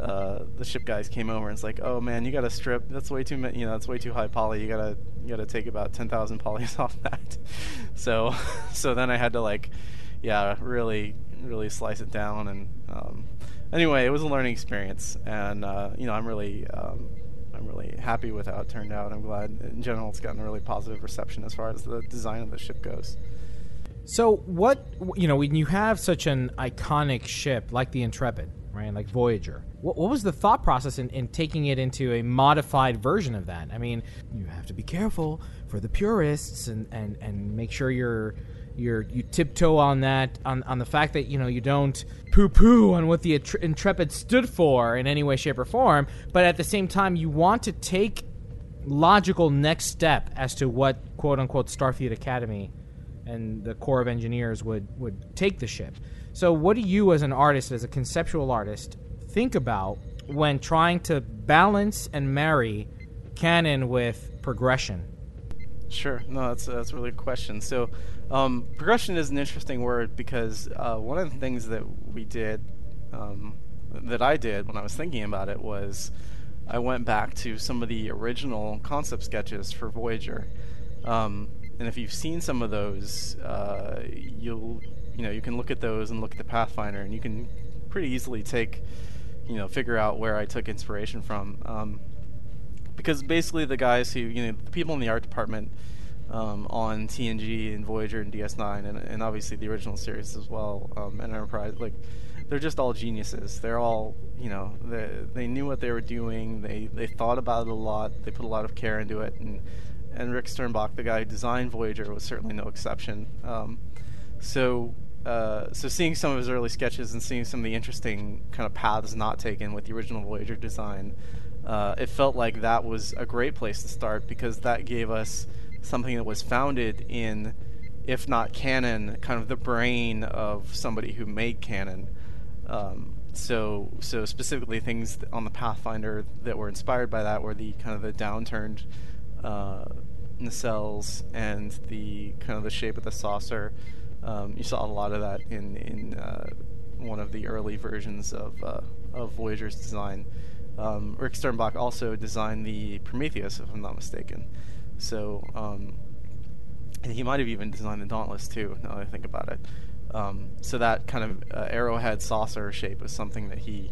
Speaker 9: uh, the ship guys came over and it's like, oh man, you gotta strip. That's way too, you know, that's way too high poly. You gotta, you gotta take about ten thousand polys off that. so, so then I had to like, yeah, really, really slice it down. And um, anyway, it was a learning experience, and uh, you know, I'm really, um, I'm really happy with how it turned out. I'm glad in general it's gotten a really positive reception as far as the design of the ship goes.
Speaker 3: So what you know when you have such an iconic ship like the Intrepid, right, like Voyager, what, what was the thought process in, in taking it into a modified version of that? I mean, you have to be careful for the purists and and and make sure you're you're you tiptoe on that on on the fact that you know you don't poo poo on what the Intrepid stood for in any way, shape, or form, but at the same time you want to take logical next step as to what quote unquote Starfleet Academy and the Corps of Engineers would would take the ship. So, what do you, as an artist, as a conceptual artist, think about when trying to balance and marry canon with progression?
Speaker 9: Sure. No, that's that's a really good question. So, um, progression is an interesting word because uh, one of the things that we did, um, that I did when I was thinking about it, was I went back to some of the original concept sketches for Voyager. Um, and if you've seen some of those, uh, you'll you know you can look at those and look at the Pathfinder, and you can pretty easily take you know figure out where I took inspiration from. Um, because basically the guys who you know the people in the art department um, on TNG and Voyager and DS9 and, and obviously the original series as well um, and Enterprise like they're just all geniuses. They're all you know they they knew what they were doing. They they thought about it a lot. They put a lot of care into it and and Rick Sternbach, the guy who designed Voyager, was certainly no exception. Um, so, uh, so seeing some of his early sketches and seeing some of the interesting kind of paths not taken with the original Voyager design, uh, it felt like that was a great place to start because that gave us something that was founded in, if not canon, kind of the brain of somebody who made canon. Um, so, so specifically things on the Pathfinder that were inspired by that were the kind of the downturned uh, nacelles and the kind of the shape of the saucer. Um, you saw a lot of that in in uh, one of the early versions of uh, of Voyager's design. Um, Rick Sternbach also designed the Prometheus, if I'm not mistaken. So, um, and he might have even designed the Dauntless too. Now that I think about it. Um, so that kind of uh, arrowhead saucer shape was something that he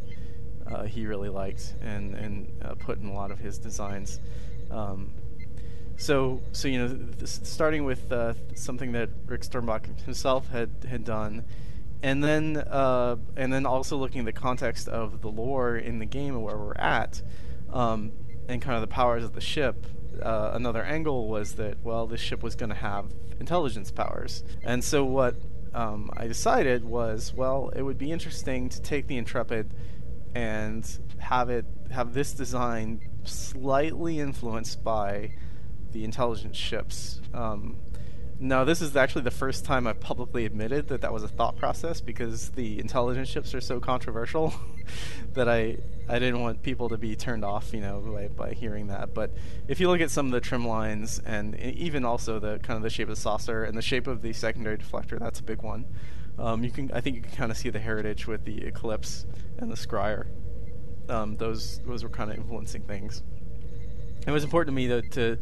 Speaker 9: uh, he really liked and and uh, put in a lot of his designs. Um, so so you know starting with uh, something that Rick Sternbach himself had had done and then uh, and then also looking at the context of the lore in the game and where we're at um, and kind of the powers of the ship uh, another angle was that well this ship was going to have intelligence powers and so what um, I decided was well it would be interesting to take the Intrepid and have it have this design slightly influenced by the intelligence ships. Um, now, this is actually the first time I've publicly admitted that that was a thought process because the intelligence ships are so controversial that I I didn't want people to be turned off, you know, by, by hearing that. But if you look at some of the trim lines and even also the kind of the shape of the saucer and the shape of the secondary deflector, that's a big one. Um, you can I think you can kind of see the heritage with the Eclipse and the Scryer. Um, those those were kind of influencing things. It was important to me to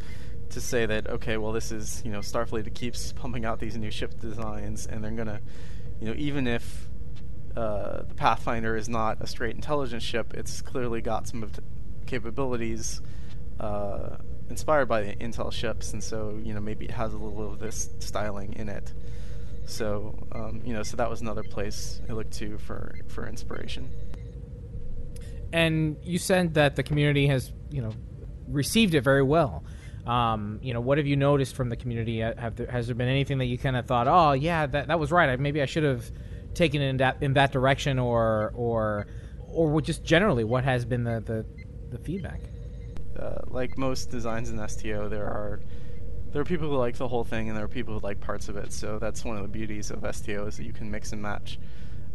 Speaker 9: to say that okay, well, this is you know Starfleet keeps pumping out these new ship designs, and they're gonna, you know, even if uh, the Pathfinder is not a straight intelligence ship, it's clearly got some of capabilities uh, inspired by the Intel ships, and so you know maybe it has a little of this styling in it. So um, you know, so that was another place I looked to for for inspiration.
Speaker 3: And you said that the community has you know received it very well. Um, you know, what have you noticed from the community? Have there, has there been anything that you kind of thought, oh yeah, that that was right. I, maybe I should have taken it in that in that direction, or or or just generally, what has been the the, the feedback?
Speaker 9: Uh, like most designs in STO, there are there are people who like the whole thing, and there are people who like parts of it. So that's one of the beauties of STO is that you can mix and match.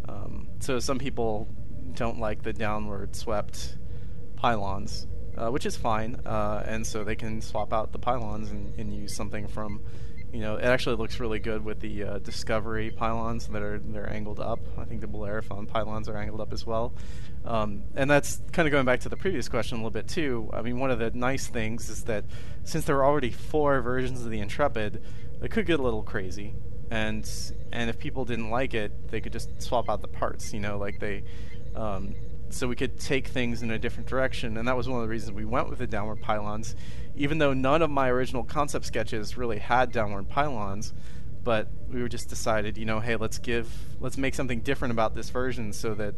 Speaker 9: Um, so some people don't like the downward swept pylons uh, which is fine. Uh, and so they can swap out the pylons and, and, use something from, you know, it actually looks really good with the uh, Discovery pylons that are they're angled up. I think the Bellerophon pylons are angled up as well. Um, and that's kind of going back to the previous question a little bit too. I mean, one of the nice things is that since there were already four versions of the Intrepid, it could get a little crazy. And and if people didn't like it, they could just swap out the parts. You know, like they um, so we could take things in a different direction. And that was one of the reasons we went with the downward pylons, even though none of my original concept sketches really had downward pylons. but we were just decided, you know, hey, let's give, let's make something different about this version so that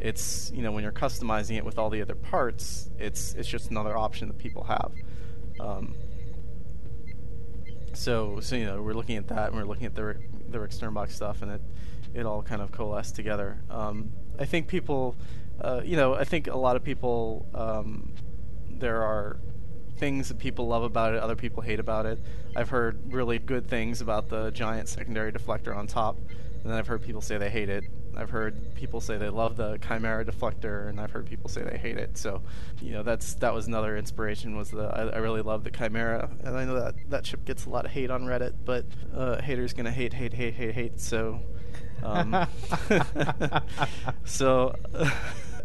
Speaker 9: it's, you know, when you're customizing it with all the other parts, it's it's just another option that people have. Um, so, so you know, we're looking at that, and we're looking at the the Rick Sternbach stuff, and it it all kind of coalesced together. Um, I think people, uh, you know, I think a lot of people, um, there are things that people love about it, other people hate about it. I've heard really good things about the giant secondary deflector on top, and then I've heard people say they hate it. I've heard people say they love the Chimera deflector, and I've heard people say they hate it. So, you know, that's that was another inspiration. Was the I, I really love the Chimera, and I know that that ship gets a lot of hate on Reddit, but uh, haters gonna hate, hate, hate, hate, hate. So, um, so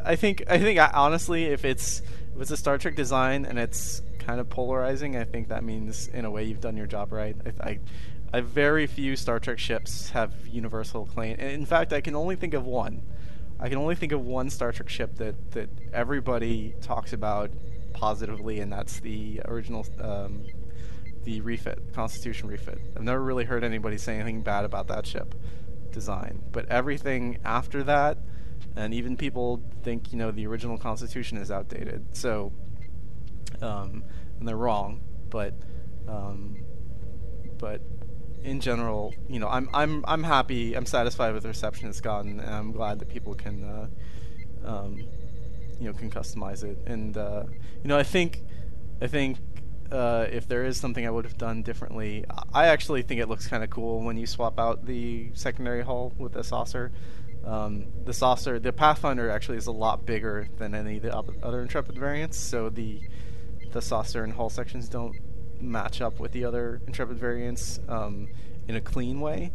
Speaker 9: I think I think honestly, if it's if it's a Star Trek design and it's kind of polarizing, I think that means in a way you've done your job right. I, I I very few Star Trek ships have universal acclaim. In fact, I can only think of one. I can only think of one Star Trek ship that, that everybody talks about positively, and that's the original, um, the refit, Constitution refit. I've never really heard anybody say anything bad about that ship design. But everything after that, and even people think you know the original Constitution is outdated. So, um, and they're wrong. But, um, but in general, you know, I'm I'm I'm happy. I'm satisfied with the reception it's gotten, and I'm glad that people can, uh, um, you know, can customize it. And uh, you know, I think, I think uh, if there is something I would have done differently, I actually think it looks kind of cool when you swap out the secondary hull with a saucer. Um, the saucer, the Pathfinder actually is a lot bigger than any of the other Intrepid variants, so the the saucer and hull sections don't match up with the other Intrepid variants um, in a clean way.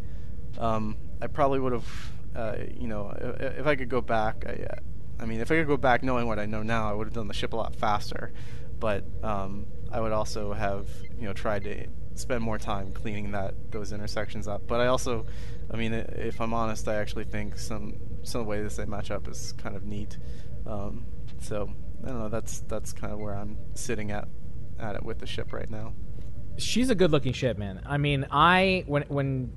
Speaker 9: Um, I probably would have, uh, you know, if, if, I could go back, I, I mean, if I could go back knowing what I know now, I would have done the ship a lot faster. But um, I would also have, you know, tried to spend more time cleaning that those intersections up. But I also, I mean, if I'm honest, I actually think some some of the ways they match up is kind of neat. Um, so I don't know. That's that's kind of where I'm sitting at at it with the ship right now.
Speaker 3: She's a good-looking ship, man. I mean, I when when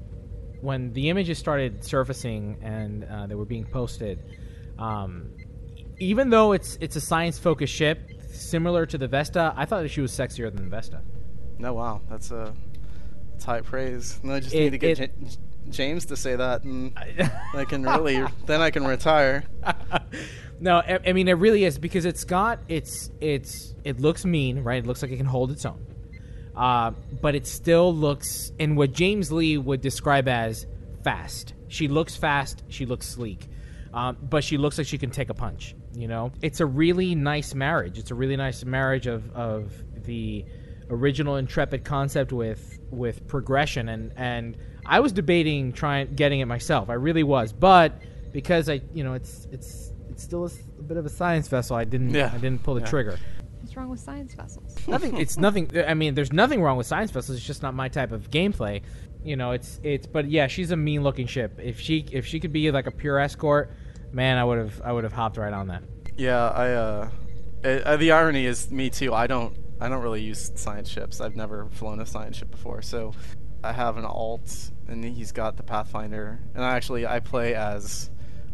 Speaker 3: when the images started surfacing and uh, they were being posted, um, even though it's it's a science-focused ship similar to the Vesta, I thought that she was sexier than the Vesta.
Speaker 9: No, wow, that's a that's high praise. And I just it, need to get it, James to say that, and I can really then I can retire.
Speaker 3: No, I, I, mean it really is because it's got it's it's it looks mean, right? It looks like it can hold its own, uh, but it still looks in what James Lee would describe as fast. She looks fast. She looks sleek, um, but she looks like she can take a punch. You know, it's a really nice marriage. It's a really nice marriage of of the original Intrepid concept with with progression and and I was debating trying getting it myself. I really was, but because I you know it's it's it's still a, a bit of a science vessel. I didn't. Yeah. I didn't pull the
Speaker 9: yeah.
Speaker 3: trigger.
Speaker 2: What's wrong with science vessels?
Speaker 3: nothing. It's nothing. I mean, there's nothing wrong with science vessels. It's just not my type of gameplay. You know, it's it's. But yeah, she's a mean looking ship. If she if she could be like a pure escort, man, I would have I would have hopped right on that.
Speaker 9: Yeah, I. uh it, uh, the irony is, me too. I don't. I don't really use science ships. I've never flown a science ship before, so I have an alt, and he's got the Pathfinder. And I actually I play as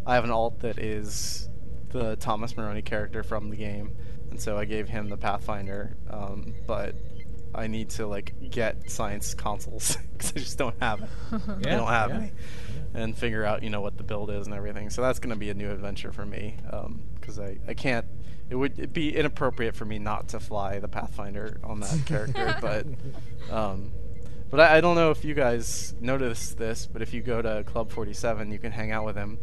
Speaker 9: I have an alt that is the Thomas Maroni character from the game, and so I gave him the Pathfinder. Um, but I need to like get science consoles because I just don't have it. yeah, I don't have yeah. any, and figure out you know what the build is and everything. So that's going to be a new adventure for me because um, I I can't. It would be inappropriate for me not to fly the Pathfinder on that character, but. Um, but I, I, don't know if you guys noticed this, but if you go to Club 47, you can hang out with him.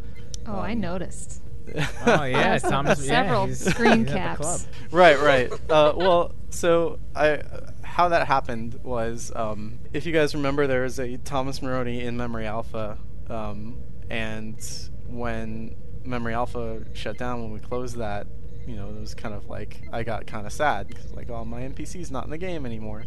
Speaker 2: Oh, I um, noticed
Speaker 3: oh yeah, Thomas.
Speaker 2: Several
Speaker 3: yeah,
Speaker 2: screen caps.
Speaker 9: Right, right. Uh, well, so I, how that happened was, um, if you guys remember, there was a Thomas Maroni in Memory Alpha, um, and when Memory Alpha shut down, when we closed that, you know, it was kind of like I got kind of sad because like, oh, my NPC's not in the game anymore.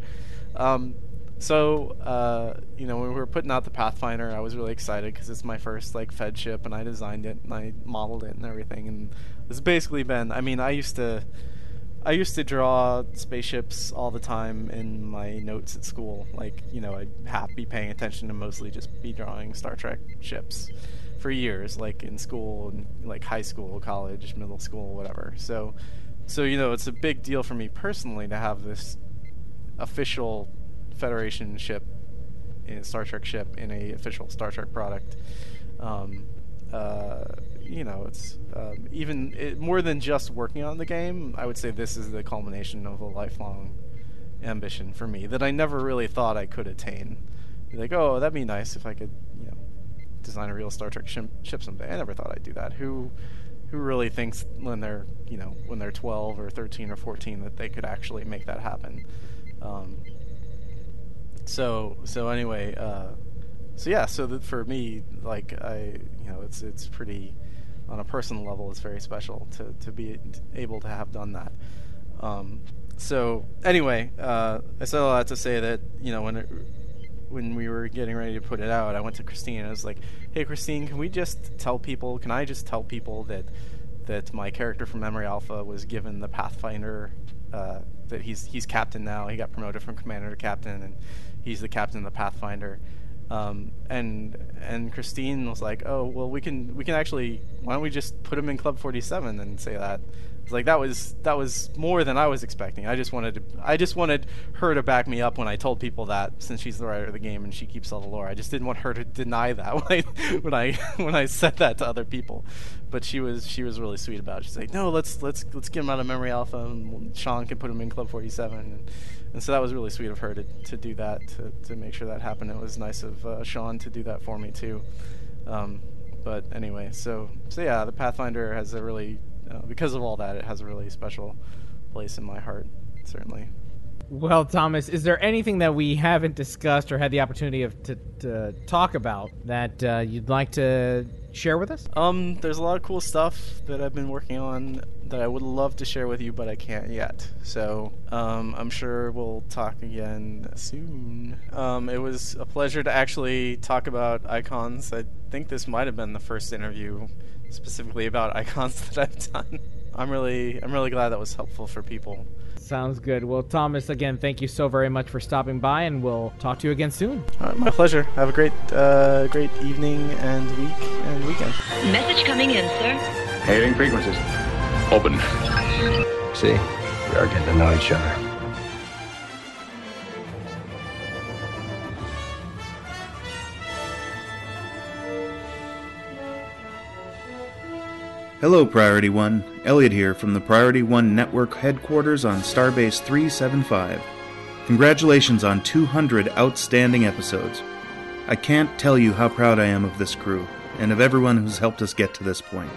Speaker 9: Um, so, uh, you know, when we were putting out the Pathfinder, I was really excited because it's my first like Fed ship, and I designed it and I modeled it and everything. And it's basically been. I mean, I used to. I used to draw spaceships all the time in my notes at school. Like, you know, I'd have, be paying attention to mostly just be drawing Star Trek ships for years, like in school, and like high school, college, middle school, whatever. So, so you know, it's a big deal for me personally to have this official Federation ship, in a Star Trek ship, in a official Star Trek product. Um, uh, you know, it's um, even it, more than just working on the game. I would say this is the culmination of a lifelong ambition for me that I never really thought I could attain. Like, oh, that'd be nice if I could, you know, design a real Star Trek ship, ship someday. I never thought I'd do that. Who, who really thinks when they're, you know, when they're 12 or 13 or 14 that they could actually make that happen? Um, so, so anyway, uh, so yeah, so that for me, like I, you know, it's it's pretty on a personal level, it's very special to to be able to have done that. Um, so anyway, uh, I said all that to say that you know when it, when we were getting ready to put it out, I went to Christine and I was like, "Hey, Christine, can we just tell people? Can I just tell people that that my character from Memory Alpha was given the Pathfinder?" Uh, that he's he's captain now. He got promoted from commander to captain, and he's the captain of the Pathfinder. Um, and and Christine was like, "Oh, well, we can we can actually why don't we just put him in Club 47 and say that?" It's like that was that was more than I was expecting. I just wanted to I just wanted her to back me up when I told people that since she's the writer of the game and she keeps all the lore. I just didn't want her to deny that when I when I when I said that to other people. But she was she was really sweet about it. She's like, "No, let's let's let's get him out of Memory Alpha and Sean can put him in Club 47." And, and so that was really sweet of her to, to do that to, to make sure that happened. It was nice of uh, Sean to do that for me too. Um, but anyway, so so yeah, the Pathfinder has a really uh, because of all that, it has a really special place in my heart, certainly.
Speaker 3: Well, Thomas, is there anything that we haven't discussed or had the opportunity of to, to talk about that uh, you'd like to share with us?
Speaker 9: Um, there's a lot of cool stuff that I've been working on that I would love to share with you, but I can't yet. So um, I'm sure we'll talk again soon. Um, it was a pleasure to actually talk about icons. I think this might have been the first interview specifically about icons that I've done. I'm really I'm really glad that was helpful for people.
Speaker 3: Sounds good. Well, Thomas, again, thank you so very much for stopping by, and we'll talk to you again soon.
Speaker 9: my pleasure. Have a great uh, great evening and week and weekend.
Speaker 6: Message coming in, sir.
Speaker 7: Hailing frequencies. Open.
Speaker 10: See, we are getting to know each other.
Speaker 11: Hello, Priority One. Elliot here from the Priority One Network headquarters on Starbase 375. Congratulations on 200 outstanding episodes. I can't tell you how proud I am of this crew, and of everyone who's helped us get to this point.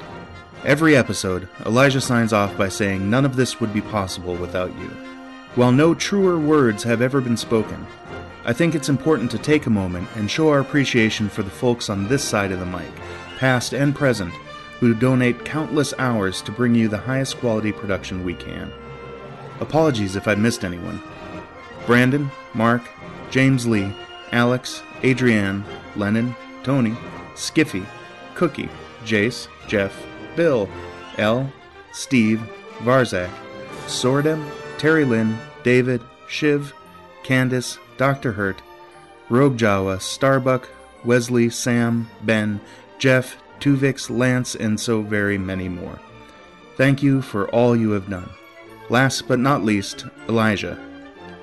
Speaker 11: Every episode, Elijah signs off by saying none of this would be possible without you. While no truer words have ever been spoken, I think it's important to take a moment and show our appreciation for the folks on this side of the mic, past and present, who donate countless hours to bring you the highest quality production we can. Apologies if I missed anyone. Brandon, Mark, James Lee, Alex, Adrienne, Lennon, Tony, Skiffy, Cookie, Jace, Jeff, Bill, L, Steve, Varzak, Sordem, Terry Lynn, David, Shiv, Candace, Dr. Hurt, Rogue Jawa, Starbuck, Wesley, Sam, Ben, Jeff, Tuvix, Lance, and so very many more. Thank you for all you have done. Last but not least, Elijah.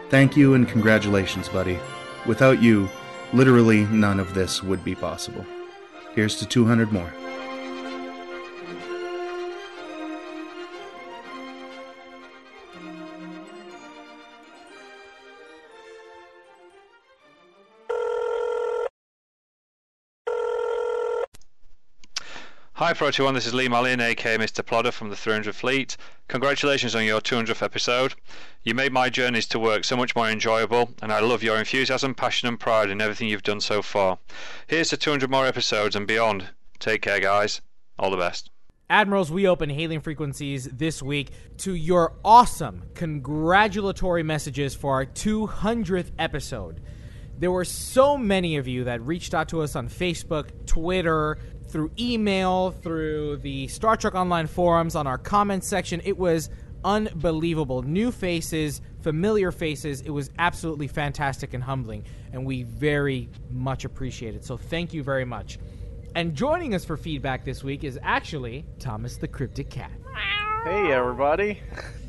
Speaker 11: Thank you and congratulations, buddy. Without you, literally none of this would be possible. Here's to 200 more.
Speaker 12: Hi Pro One, this is Lee Malin, aka Mr. Plodder from the 300 Fleet. Congratulations on your 200th episode. You made my journeys to work so much more enjoyable, and I love your enthusiasm, passion, and pride in everything you've done so far. Here's to 200 more episodes and beyond. Take care, guys. All the best.
Speaker 3: Admirals, we open hailing frequencies this week to your awesome congratulatory messages for our 200th episode. There were so many of you that reached out to us on Facebook, Twitter, through email, through the Star Trek Online forums, on our comments section. It was unbelievable. New faces, familiar faces. It was absolutely fantastic and humbling, and we very much appreciate it. So thank you very much. And joining us for feedback this week is actually Thomas the Cryptic Cat.
Speaker 9: Hey, everybody.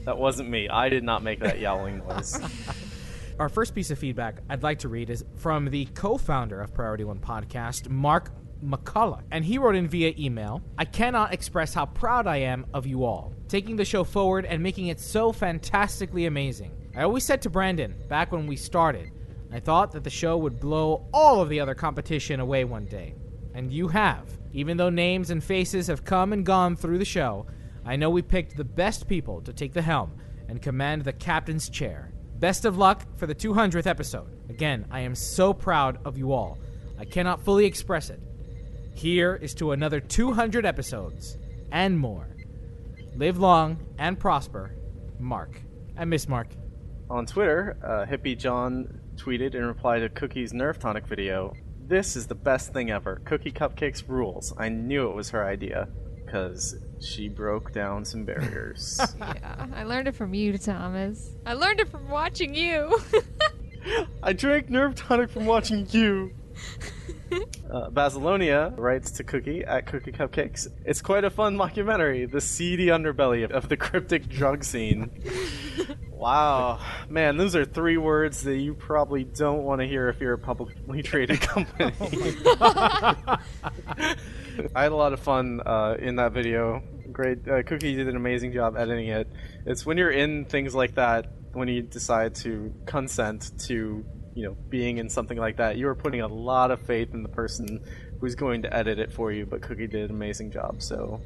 Speaker 9: That wasn't me. I did not make that yowling noise.
Speaker 3: Our first piece of feedback I'd like to read is from the co founder of Priority One Podcast, Mark McCullough. And he wrote in via email I cannot express how proud I am of you all, taking the show forward and making it so fantastically amazing. I always said to Brandon, back when we started, I thought that the show would blow all of the other competition away one day. And you have. Even though names and faces have come and gone through the show, I know we picked the best people to take the helm and command the captain's chair. Best of luck for the 200th episode. Again, I am so proud of you all. I cannot fully express it. Here is to another 200 episodes and more. Live long and prosper, Mark. I miss Mark.
Speaker 9: On Twitter, uh, Hippie John tweeted in reply to Cookie's Nerf Tonic video This is the best thing ever. Cookie Cupcakes rules. I knew it was her idea because she broke down some barriers.
Speaker 2: yeah, I learned it from you, Thomas. I learned it from watching you.
Speaker 9: I drank Nerf Tonic from watching you. Uh, Basilonia writes to Cookie at Cookie Cupcakes. It's quite a fun mockumentary, the seedy underbelly of the cryptic drug scene. wow. Man, those are three words that you probably don't want to hear if you're a publicly traded company. I had a lot of fun uh, in that video. Great. Uh, Cookie did an amazing job editing it. It's when you're in things like that, when you decide to consent to you know being in something like that, you are putting a lot of faith in the person who's going to edit it for you. But Cookie did an amazing job. So,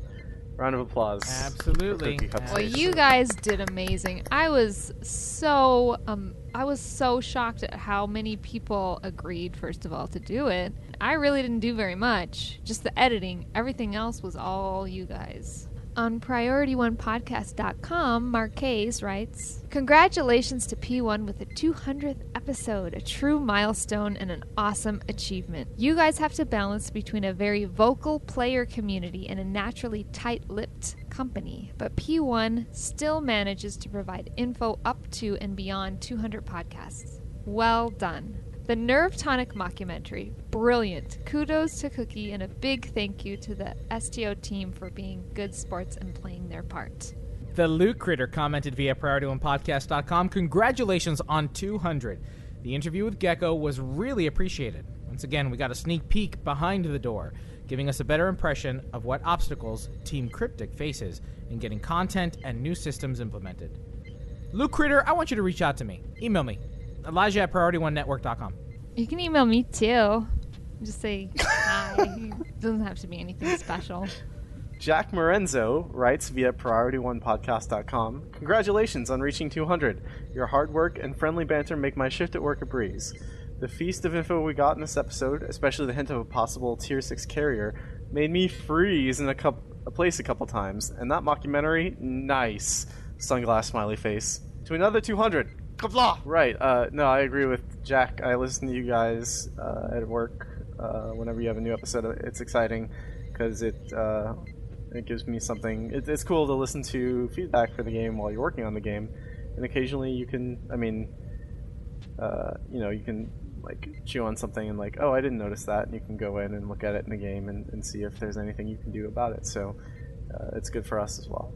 Speaker 9: round of applause.
Speaker 3: Absolutely.
Speaker 2: Well, you guys did amazing. I was so um, I was so shocked at how many people agreed. First of all, to do it. I really didn't do very much. Just the editing. Everything else was all you guys. On PriorityOnePodcast.com, Marquez writes Congratulations to P1 with the 200th episode, a true milestone and an awesome achievement. You guys have to balance between a very vocal player community and a naturally tight lipped company, but P1 still manages to provide info up to and beyond 200 podcasts. Well done. The Nerve Tonic mockumentary, brilliant. Kudos to Cookie and a big thank you to the STO team for being good sports and playing their part.
Speaker 3: The Luke Critter commented via PriorityOnePodcast.com Congratulations on 200. The interview with Gecko was really appreciated. Once again, we got a sneak peek behind the door, giving us a better impression of what obstacles Team Cryptic faces in getting content and new systems implemented. Luke Critter, I want you to reach out to me. Email me, Elijah at PriorityOneNetwork.com.
Speaker 2: You can email me too. Just say hi. it doesn't have to be anything special.
Speaker 9: Jack Morenzo writes via PriorityOnePodcast.com Congratulations on reaching 200. Your hard work and friendly banter make my shift at work a breeze. The feast of info we got in this episode, especially the hint of a possible Tier 6 carrier, made me freeze in a, cup- a place a couple times. And that mockumentary, nice. Sunglass smiley face. To another 200. Right. Uh, no, I agree with Jack. I listen to you guys uh, at work uh, whenever you have a new episode. It's exciting because it uh, it gives me something. It, it's cool to listen to feedback for the game while you're working on the game, and occasionally you can. I mean, uh, you know, you can like chew on something and like, oh, I didn't notice that, and you can go in and look at it in the game and, and see if there's anything you can do about it. So uh, it's good for us as well.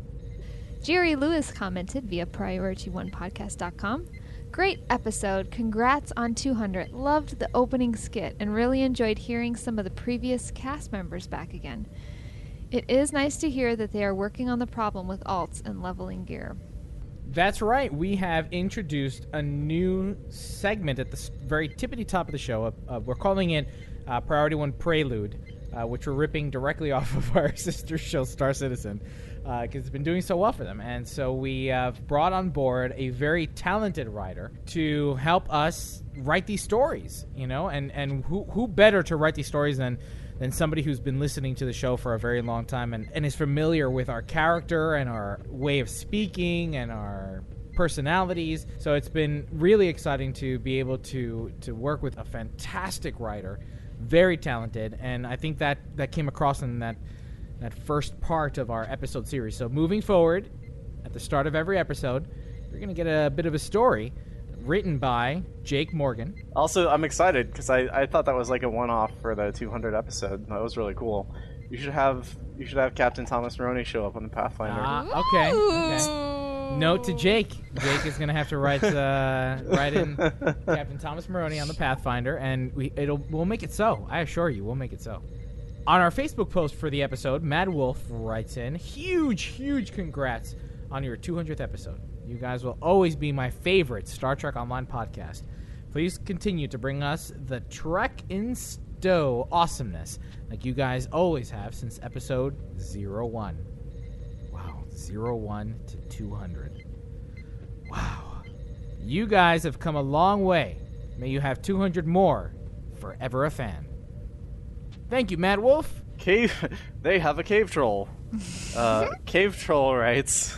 Speaker 2: Jerry Lewis commented via PriorityOnePodcast.com. Great episode. Congrats on 200. Loved the opening skit and really enjoyed hearing some of the previous cast members back again. It is nice to hear that they are working on the problem with alts and leveling gear.
Speaker 3: That's right. We have introduced a new segment at the very tippity top of the show. Uh, we're calling it uh, Priority One Prelude, uh, which we're ripping directly off of our sister show, Star Citizen because uh, it's been doing so well for them. And so we have brought on board a very talented writer to help us write these stories, you know, and, and who, who better to write these stories than, than somebody who's been listening to the show for a very long time and, and is familiar with our character and our way of speaking and our personalities. So it's been really exciting to be able to to work with a fantastic writer, very talented, and I think that that came across in that that first part of our episode series. So moving forward, at the start of every episode, you're going to get a bit of a story written by Jake Morgan.
Speaker 9: Also, I'm excited because I, I thought that was like a one-off for the 200 episode. That was really cool. You should have you should have Captain Thomas Maroney show up on the Pathfinder.
Speaker 3: Ah, okay. okay. Note to Jake. Jake is going to have to write uh, write in Captain Thomas Maroney on the Pathfinder, and we it'll we'll make it so. I assure you, we'll make it so. On our Facebook post for the episode, Mad Wolf writes in, "Huge, huge congrats on your 200th episode. You guys will always be my favorite Star Trek Online podcast. Please continue to bring us the Trek in Stowe awesomeness like you guys always have since episode 01. Wow, 01 to 200. Wow. You guys have come a long way. May you have 200 more. Forever a fan. Thank you, Mad Wolf.
Speaker 9: Cave. They have a cave troll. Uh, cave troll writes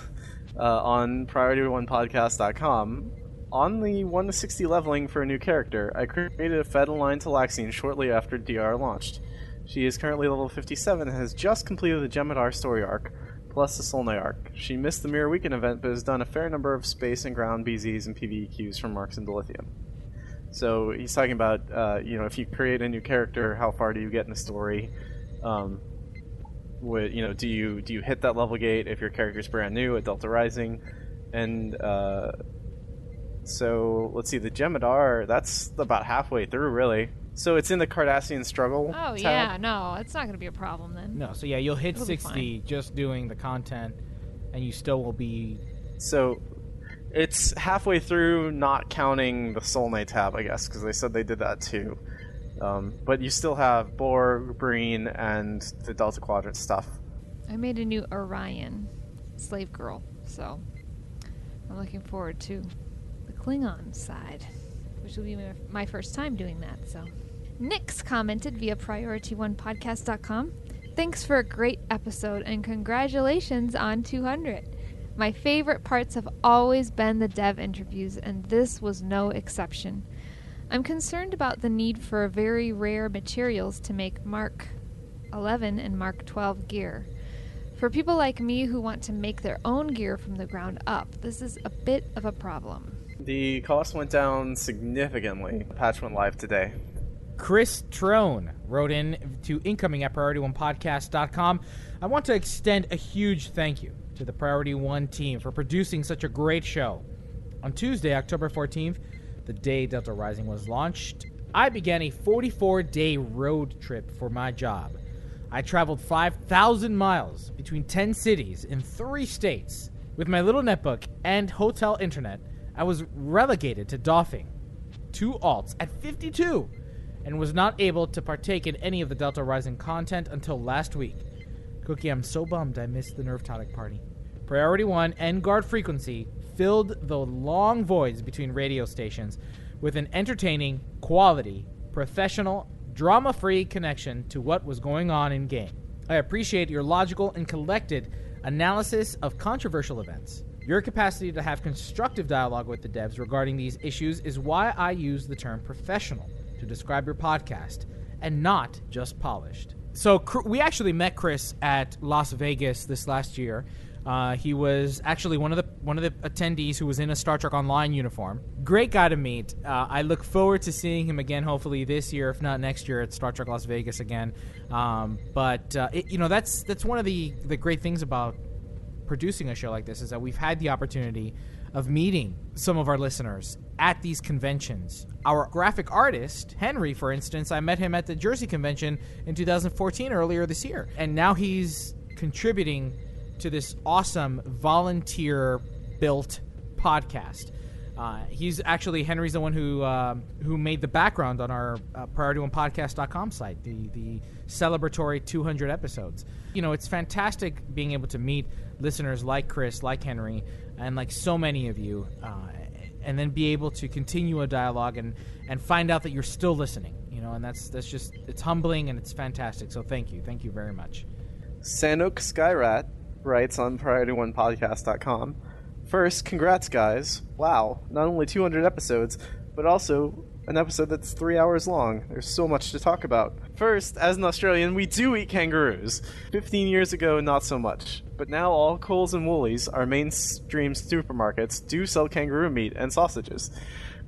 Speaker 9: uh, on PriorityOnePodcast.com. On the 1 to 60 leveling for a new character, I created a Fed aligned Talaxian shortly after DR launched. She is currently level 57 and has just completed the Jem'Hadar story arc, plus the Solanae arc. She missed the Mirror Weekend event, but has done a fair number of space and ground BZs and PvEQs from Marks and Dilithium. So he's talking about, uh, you know, if you create a new character, how far do you get in the story? Um, with, you know, do you do you hit that level gate if your character's brand new at Delta Rising? And uh, so let's see, the Jem'Hadar, that's about halfway through, really. So it's in the Cardassian struggle.
Speaker 2: Oh
Speaker 9: tab.
Speaker 2: yeah, no, it's not going to be a problem then.
Speaker 3: No, so yeah, you'll hit
Speaker 2: It'll
Speaker 3: 60 just doing the content, and you still will be.
Speaker 9: So it's halfway through, not counting the Solanae tab, I guess, because they said they did that too. Um, but you still have Borg, Breen, and the Delta Quadrant stuff.
Speaker 2: I made a new Orion slave girl, so I'm looking forward to the Klingon side, which will be my, first time doing that. So, Nix commented via PriorityOnePodcast.com. Thanks for a great episode and congratulations on 200. My favorite parts have always been the dev interviews, and this was no exception. I'm concerned about the need for very rare materials to make Mark 11 and Mark 12 gear. For people like me who want to make their own gear from the ground up, this is a bit of a problem.
Speaker 9: The cost went down significantly. The patch went live today.
Speaker 3: Chris Trone wrote in to incoming at PriorityOnePodcast.com. I want to extend a huge thank you to the Priority One team for producing such a great show. On Tuesday, October 14th, the day Delta Rising was launched, I began a 44 day road trip for my job. I traveled 5,000 miles between 10 cities in three states. With my little netbook and hotel internet, I was relegated to doffing two alts at 52 and was not able to partake in any of the Delta Rising content until last week. Cookie, I'm so bummed I missed the Nerve Tonic party. Priority 1 and Guard Frequency filled the long voids between radio stations with an entertaining, quality, professional, drama free connection to what was going on in game. I appreciate your logical and collected analysis of controversial events. Your capacity to have constructive dialogue with the devs regarding these issues is why I use the term professional to describe your podcast and not just polished. So, we actually met Chris at Las Vegas this last year. Uh, he was actually one of the one of the attendees who was in a Star Trek Online uniform. Great guy to meet. Uh, I look forward to seeing him again, hopefully this year, if not next year, at Star Trek Las Vegas again. Um, but uh, it, you know, that's that's one of the the great things about producing a show like this is that we've had the opportunity of meeting some of our listeners at these conventions. Our graphic artist, Henry, for instance, I met him at the Jersey convention in 2014 earlier this year. And now he's contributing to this awesome volunteer built podcast. Uh, he's actually Henry's the one who um, who made the background on our uh, PriorityOnePodcast.com site, the the celebratory 200 episodes. You know, it's fantastic being able to meet listeners like Chris, like Henry, and like so many of you, uh, and then be able to continue a dialogue and and find out that you're still listening. You know, and that's that's just it's humbling and it's fantastic. So thank you, thank you very much.
Speaker 9: Sanok Skyrat writes on PriorityOnePodcast.com. First, congrats, guys. Wow, not only 200 episodes, but also an episode that's three hours long. There's so much to talk about. First, as an Australian, we do eat kangaroos. 15 years ago, not so much. But now all Coles and Woolies, our mainstream supermarkets, do sell kangaroo meat and sausages.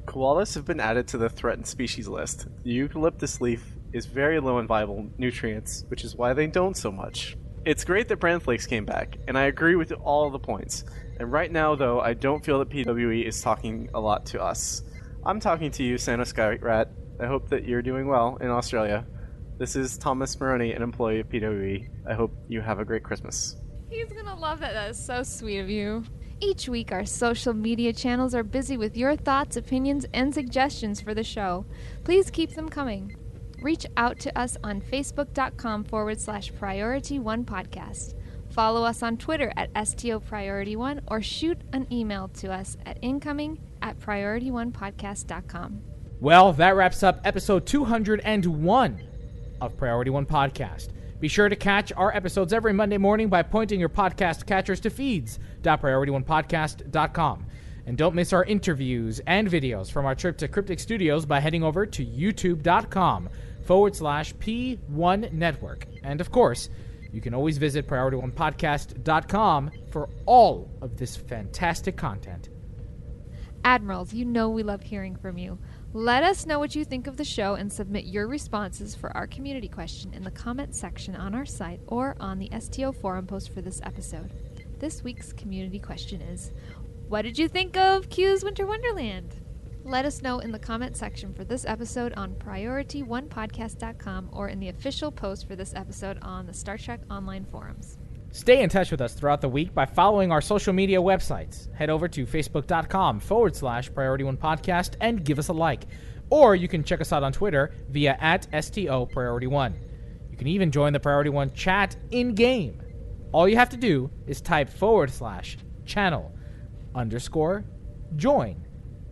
Speaker 9: Koalas have been added to the threatened species list. The eucalyptus leaf is very low in viable nutrients, which is why they don't so much. It's great that bran flakes came back, and I agree with all the points. And right now, though, I don't feel that PWE is talking a lot to us. I'm talking to you, Santa Sky Rat. I hope that you're doing well in Australia. This is Thomas Marrone, an employee of PWE. I hope you have a great Christmas.
Speaker 2: He's gonna love that. That is so sweet of you. Each week, our social media channels are busy with your thoughts, opinions, and suggestions for the show. Please keep them coming. Reach out to us on facebook.com forward slash priority one podcast. Follow us on Twitter at STO Priority One or shoot an email to us at incoming at priorityonepodcast.com.
Speaker 3: Well, that wraps up episode 201 of Priority One Podcast. Be sure to catch our episodes every Monday morning by pointing your podcast catchers to feeds.priorityonepodcast.com. And don't miss our interviews and videos from our trip to Cryptic Studios by heading over to youtube.com forward slash P1 Network. And of course, you can always visit PriorityOnePodcast.com for all of this fantastic content.
Speaker 2: Admirals, you know we love hearing from you. Let us know what you think of the show and submit your responses for our community question in the comment section on our site or on the STO forum post for this episode. This week's community question is What did you think of Q's Winter Wonderland? Let us know in the comment section for this episode on PriorityOnePodcast.com or in the official post for this episode on the Star Trek Online forums.
Speaker 3: Stay in touch with us throughout the week by following our social media websites. Head over to facebook.com forward slash Priority One Podcast and give us a like. Or you can check us out on Twitter via at STO Priority One. You can even join the Priority One chat in game. All you have to do is type forward slash channel underscore join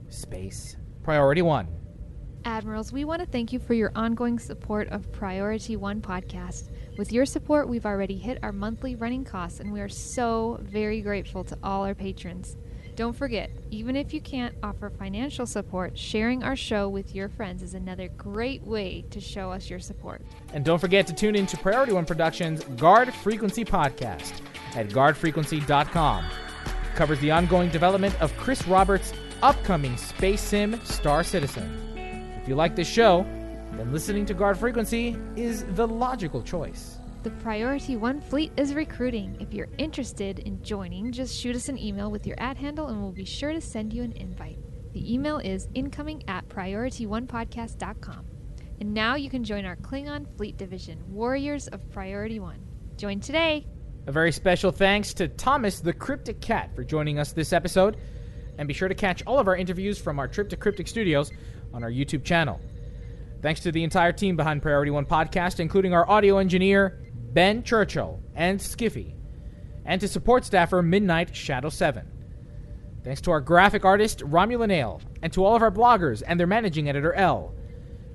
Speaker 3: space priority one.
Speaker 2: Admirals, we want to thank you for your ongoing support of Priority One podcast. With your support, we've already hit our monthly running costs, and we are so very grateful to all our patrons. Don't forget, even if you can't offer financial support, sharing our show with your friends is another great way to show us your support.
Speaker 3: And don't forget to tune in to Priority One Productions' Guard Frequency podcast at guardfrequency.com. It covers the ongoing development of Chris Roberts' upcoming space sim Star Citizen. If you like this show, then listening to Guard Frequency is the logical choice.
Speaker 2: The Priority One fleet is recruiting. If you're interested in joining, just shoot us an email with your at handle and we'll be sure to send you an invite. The email is incoming at priorityonepodcast.com. And now you can join our Klingon Fleet Division, Warriors of Priority One. Join today!
Speaker 3: A very special thanks to Thomas the Cryptic Cat for joining us this episode. And be sure to catch all of our interviews from our trip to Cryptic Studios on our YouTube channel. Thanks to the entire team behind Priority One Podcast, including our audio engineer, Ben Churchill, and Skiffy, and to support staffer Midnight Shadow 7. Thanks to our graphic artist, Romulan Ale, and to all of our bloggers and their managing editor, L.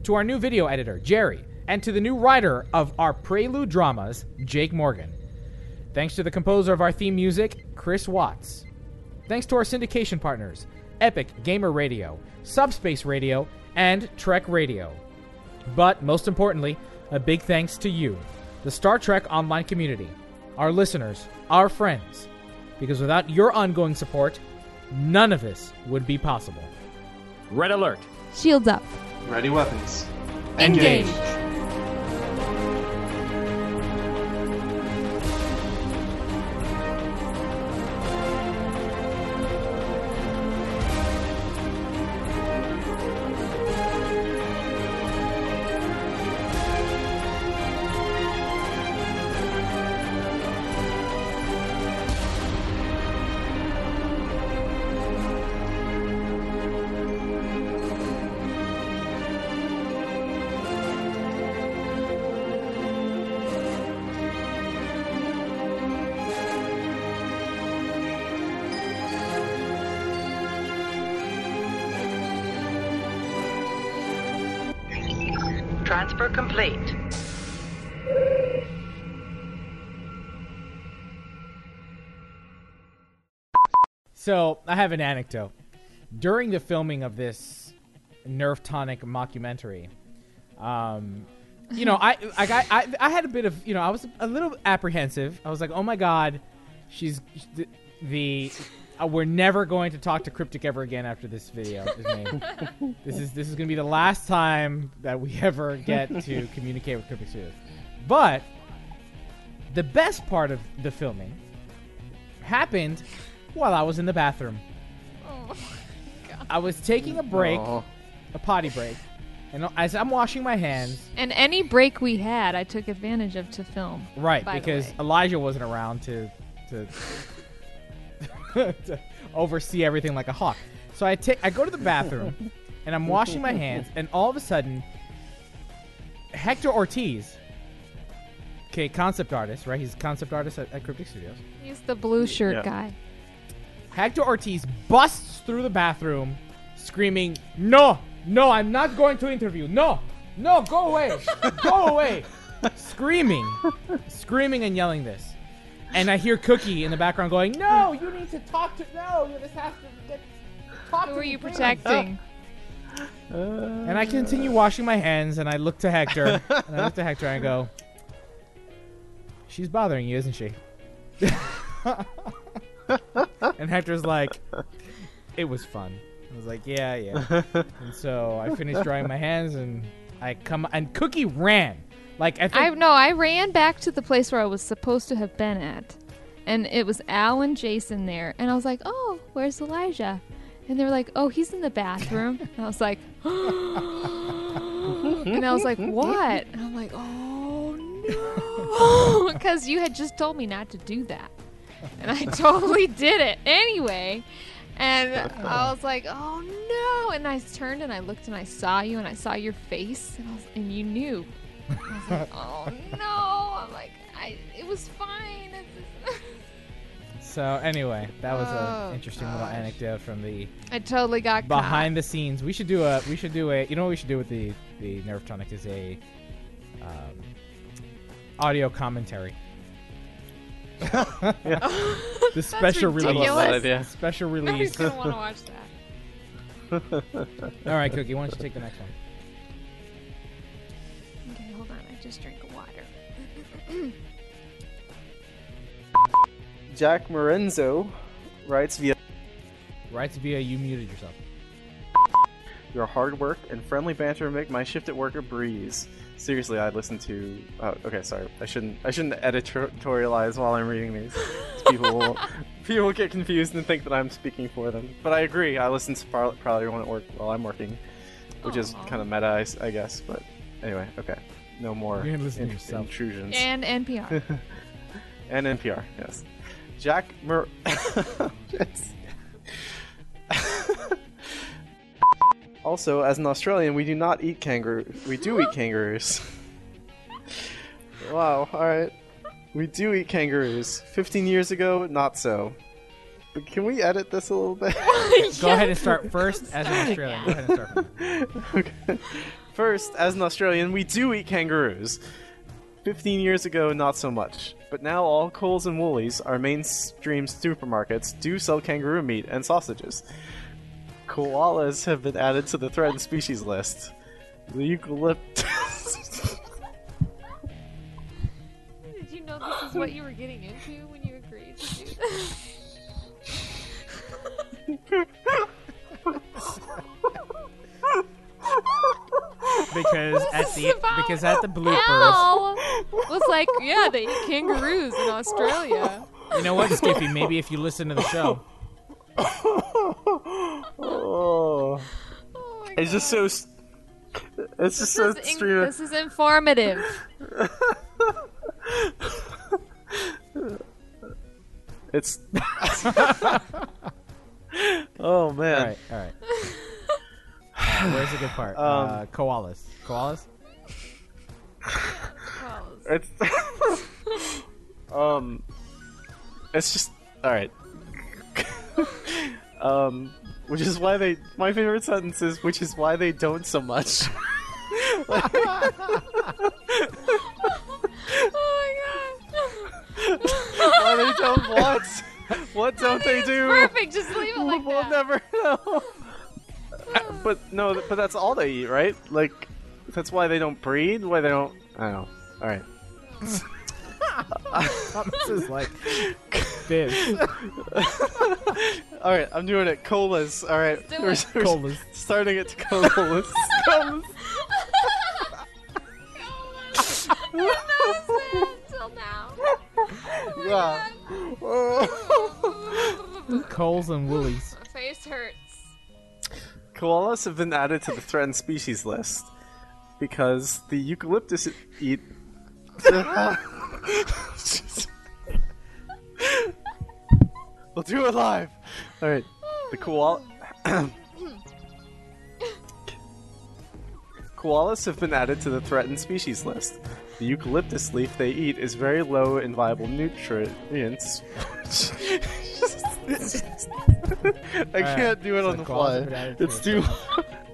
Speaker 3: To our new video editor, Jerry, and to the new writer of our Prelude dramas, Jake Morgan. Thanks to the composer of our theme music, Chris Watts. Thanks to our syndication partners, Epic Gamer Radio, Subspace Radio, and Trek Radio. But most importantly, a big thanks to you, the Star Trek online community, our listeners, our friends, because without your ongoing support, none of this would be possible.
Speaker 13: Red alert.
Speaker 2: Shields up.
Speaker 9: Ready weapons.
Speaker 2: Engage.
Speaker 6: Transfer complete.
Speaker 3: So, I have an anecdote. During the filming of this Nerf Tonic mockumentary. Um, you know, I, I, I, I had a bit of, you know, I was a little apprehensive. I was like, oh my god, she's the uh, we're never going to talk to Cryptic ever again after this video this is this is gonna be the last time that we ever get to communicate with Cryptic Studios. But the best part of the filming happened while I was in the bathroom.
Speaker 2: Oh,
Speaker 3: I was taking a break,
Speaker 9: Aw.
Speaker 3: a potty break, and as I'm washing my hands,
Speaker 2: And any break we had, I took advantage of to film.
Speaker 3: right, because. Elijah wasn't around to to, to oversee everything like a hawk. So I take I go to the bathroom and I'm washing my hands, and all of a sudden, Hector Ortiz, okay, concept artist, right? He's a concept artist at, at Cryptic Studios.
Speaker 2: He's the blue shirt
Speaker 3: Yeah.
Speaker 2: guy.
Speaker 3: Hector Ortiz busts through the bathroom, screaming, "No, no, I'm not going to interview. No, no, go away, go away!" screaming, screaming and yelling this. And I hear Cookie in the background going, "No, you need to talk to no, you just have to get talk
Speaker 2: Who
Speaker 3: to
Speaker 2: Who
Speaker 3: are
Speaker 2: you
Speaker 3: please."
Speaker 2: protecting? Oh.
Speaker 3: And I continue washing my hands, and I look to Hector, and I look to Hector, and I go, "She's bothering you, isn't she?" and Hector's like, "It was fun." I was like, "Yeah, yeah." and so I finished drying my hands, and I come, and Cookie ran. Like I think
Speaker 2: I no, I ran back to the place where I was supposed to have been at, and it was Al and Jason there, and I was like, "Oh, where's Elijah?" And they were like, "Oh, he's in the bathroom." and I was like, and I was like, "What?" And I'm like, "Oh no," because you had just told me not to do that, and I totally did it anyway. And I was like, "Oh no!" And I turned and I looked and I saw you and I saw your face and, I was, and you knew. I was like, "Oh no!" I'm like, "I it was fine."
Speaker 3: So. Anyway, that was
Speaker 2: Oh,
Speaker 3: an interesting little anecdote from the
Speaker 2: I totally got
Speaker 3: behind the scenes. We should do a. We should do a. You know what we should do with the the Nerf Tonic is a um, audio commentary. the special
Speaker 2: That's
Speaker 3: release.
Speaker 2: ridiculous. I love that
Speaker 9: idea.
Speaker 3: Special release.
Speaker 2: Nobody's gonna want to watch that.
Speaker 3: All right, Cookie. Why don't you take the next one?
Speaker 2: Just drank water.
Speaker 9: Jack Morenzo writes via
Speaker 3: Writes via you muted yourself.
Speaker 9: Your hard work and friendly banter make my shift at work a breeze. Seriously, I listen to. Oh, okay, sorry. I shouldn't. I shouldn't editorialize while I'm reading these. People will, people will get confused and think that I'm speaking for them. But I agree. I listen to Par- probably one at work while I'm working, which is kind of meta, I guess. But anyway, okay. No more
Speaker 3: You're gonna listen to yourself.
Speaker 9: intrusions.
Speaker 2: And NPR.
Speaker 9: and NPR, yes. Jack Mer. It's- also, as an Australian, we do not eat kangaroo. We do eat kangaroos. wow. All right. We do eat kangaroos. Fifteen years ago, not so. But can we edit this a little bit?
Speaker 3: Go ahead and start first as an Australian. Go ahead and start. From
Speaker 9: okay. First, as an Australian, we do eat kangaroos. 15 years ago, not so much. But now all Coles and Woolies, our mainstream supermarkets, do sell kangaroo meat and sausages. Koalas have been added to the threatened species list. The eucalyptus.
Speaker 2: Did you know this is what you were getting into when you agreed to do this?
Speaker 3: because at the
Speaker 2: about
Speaker 3: because at the bloopers,
Speaker 2: Al was like, yeah, they eat kangaroos in Australia.
Speaker 3: you know what, Skippy? Maybe if you listen to the show,
Speaker 9: oh. It's just so. Oh s- It's just so
Speaker 2: This is, in-
Speaker 9: stream.
Speaker 2: this is informative.
Speaker 9: It's. oh man.
Speaker 3: all right, all right. Where's the good part?
Speaker 9: Um,
Speaker 3: uh, koalas, koalas.
Speaker 9: It's um, it's just all right. um, which is why they my favorite sentence is which is why they don't so much. Oh my god! Why they don't what? What don't they do?
Speaker 2: Perfect. Just leave it like
Speaker 9: we'll
Speaker 2: that.
Speaker 9: never know. but no, but that's all they eat, right? Like, that's why they don't breed. Why they don't? I don't know. All right.
Speaker 3: this is like this.
Speaker 9: all right, I'm doing it. Colas. All right,
Speaker 2: Do
Speaker 9: we're,
Speaker 2: it.
Speaker 9: we're
Speaker 3: Colas.
Speaker 9: starting it to colas. colas.
Speaker 2: Until.
Speaker 9: Yeah.
Speaker 3: Coles and Woolies.
Speaker 2: My face hurts.
Speaker 9: Koalas have been added to the threatened species list because the eucalyptus eat. we'll do it live. All right, the koala. Koalas have been added to the threatened species list. The eucalyptus leaf they eat is very low in viable nutrients. I can't do it on the fly. It's too.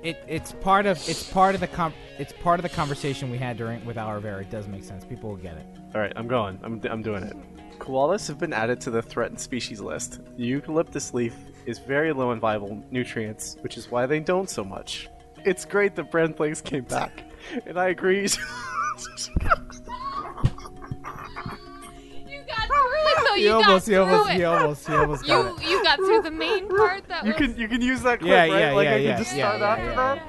Speaker 3: It, it's part of it's part of the com- it's part of the conversation we had during with Al Rivera. It does make sense. People will get it.
Speaker 9: All right, I'm going. I'm, I'm doing it. Koalas have been added to the threatened species list. The eucalyptus leaf is very low in viable nutrients, which is why they don't so much. It's great that Brand Plagues came back, and I agree.
Speaker 2: You got through it though.
Speaker 3: He
Speaker 2: You got
Speaker 3: almost, he
Speaker 2: through
Speaker 3: almost,
Speaker 2: it.
Speaker 3: he almost, he almost got
Speaker 2: You you got through the main part that
Speaker 9: you
Speaker 2: was.
Speaker 9: can you can use that clip,
Speaker 3: Yeah,
Speaker 9: right?
Speaker 3: yeah,
Speaker 9: like
Speaker 3: yeah,
Speaker 9: I
Speaker 3: yeah,
Speaker 9: can just
Speaker 3: yeah,
Speaker 9: start
Speaker 3: yeah,
Speaker 9: after
Speaker 3: yeah,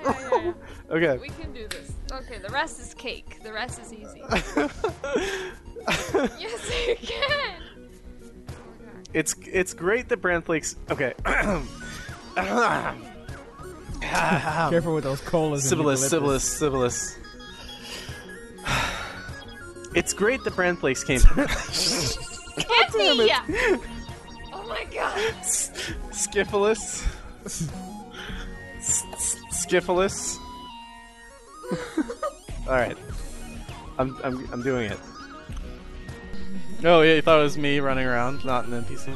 Speaker 9: that. okay.
Speaker 2: We can do this. Okay, the rest is cake. The rest is easy. yes, you can.
Speaker 9: It's it's great that Brand Plagues. Okay.
Speaker 3: Careful with those colas. and
Speaker 9: Sybilis,
Speaker 3: eucalyptus.
Speaker 9: Sybilis, Sybilis. It's great that Brand Place came.
Speaker 2: Can't be. Oh my god.
Speaker 9: Skiphilus. S- s- All right, I'm, I'm I'm doing it. Oh yeah, you thought it was me running around, not an NPC.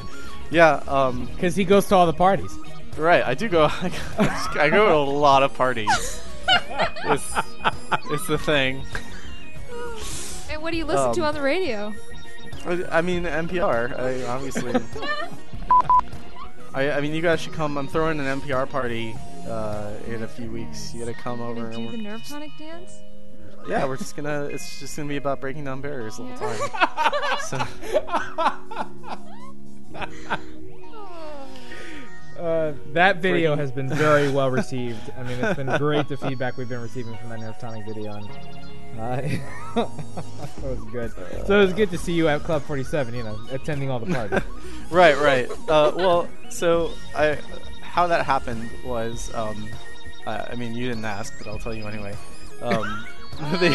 Speaker 9: Yeah, um,
Speaker 3: Because he goes to all the parties.
Speaker 9: right. I do go. I go to a lot of parties. it's, it's the thing.
Speaker 2: And what do you listen to
Speaker 9: Um,
Speaker 2: on the radio?
Speaker 9: I I mean NPR. I obviously. I, I mean, you guys should come. I'm throwing an NPR party uh, in a few weeks. You gotta come over.
Speaker 2: Do
Speaker 9: And
Speaker 2: the
Speaker 9: we're,
Speaker 2: nerve tonic dance?
Speaker 9: yeah, we're just gonna. It's just gonna be about breaking down barriers all the whole time. so,
Speaker 3: Uh, that video has been very well received. I mean, it's been great the feedback we've been receiving from that Nerf Tonic video. And, uh, that was good. So it was good to see you at Club 47, you know, attending all the parties.
Speaker 9: right, right. Uh, well, so I, how that happened was, um, I, I mean, you didn't ask, but I'll tell you anyway. Um, they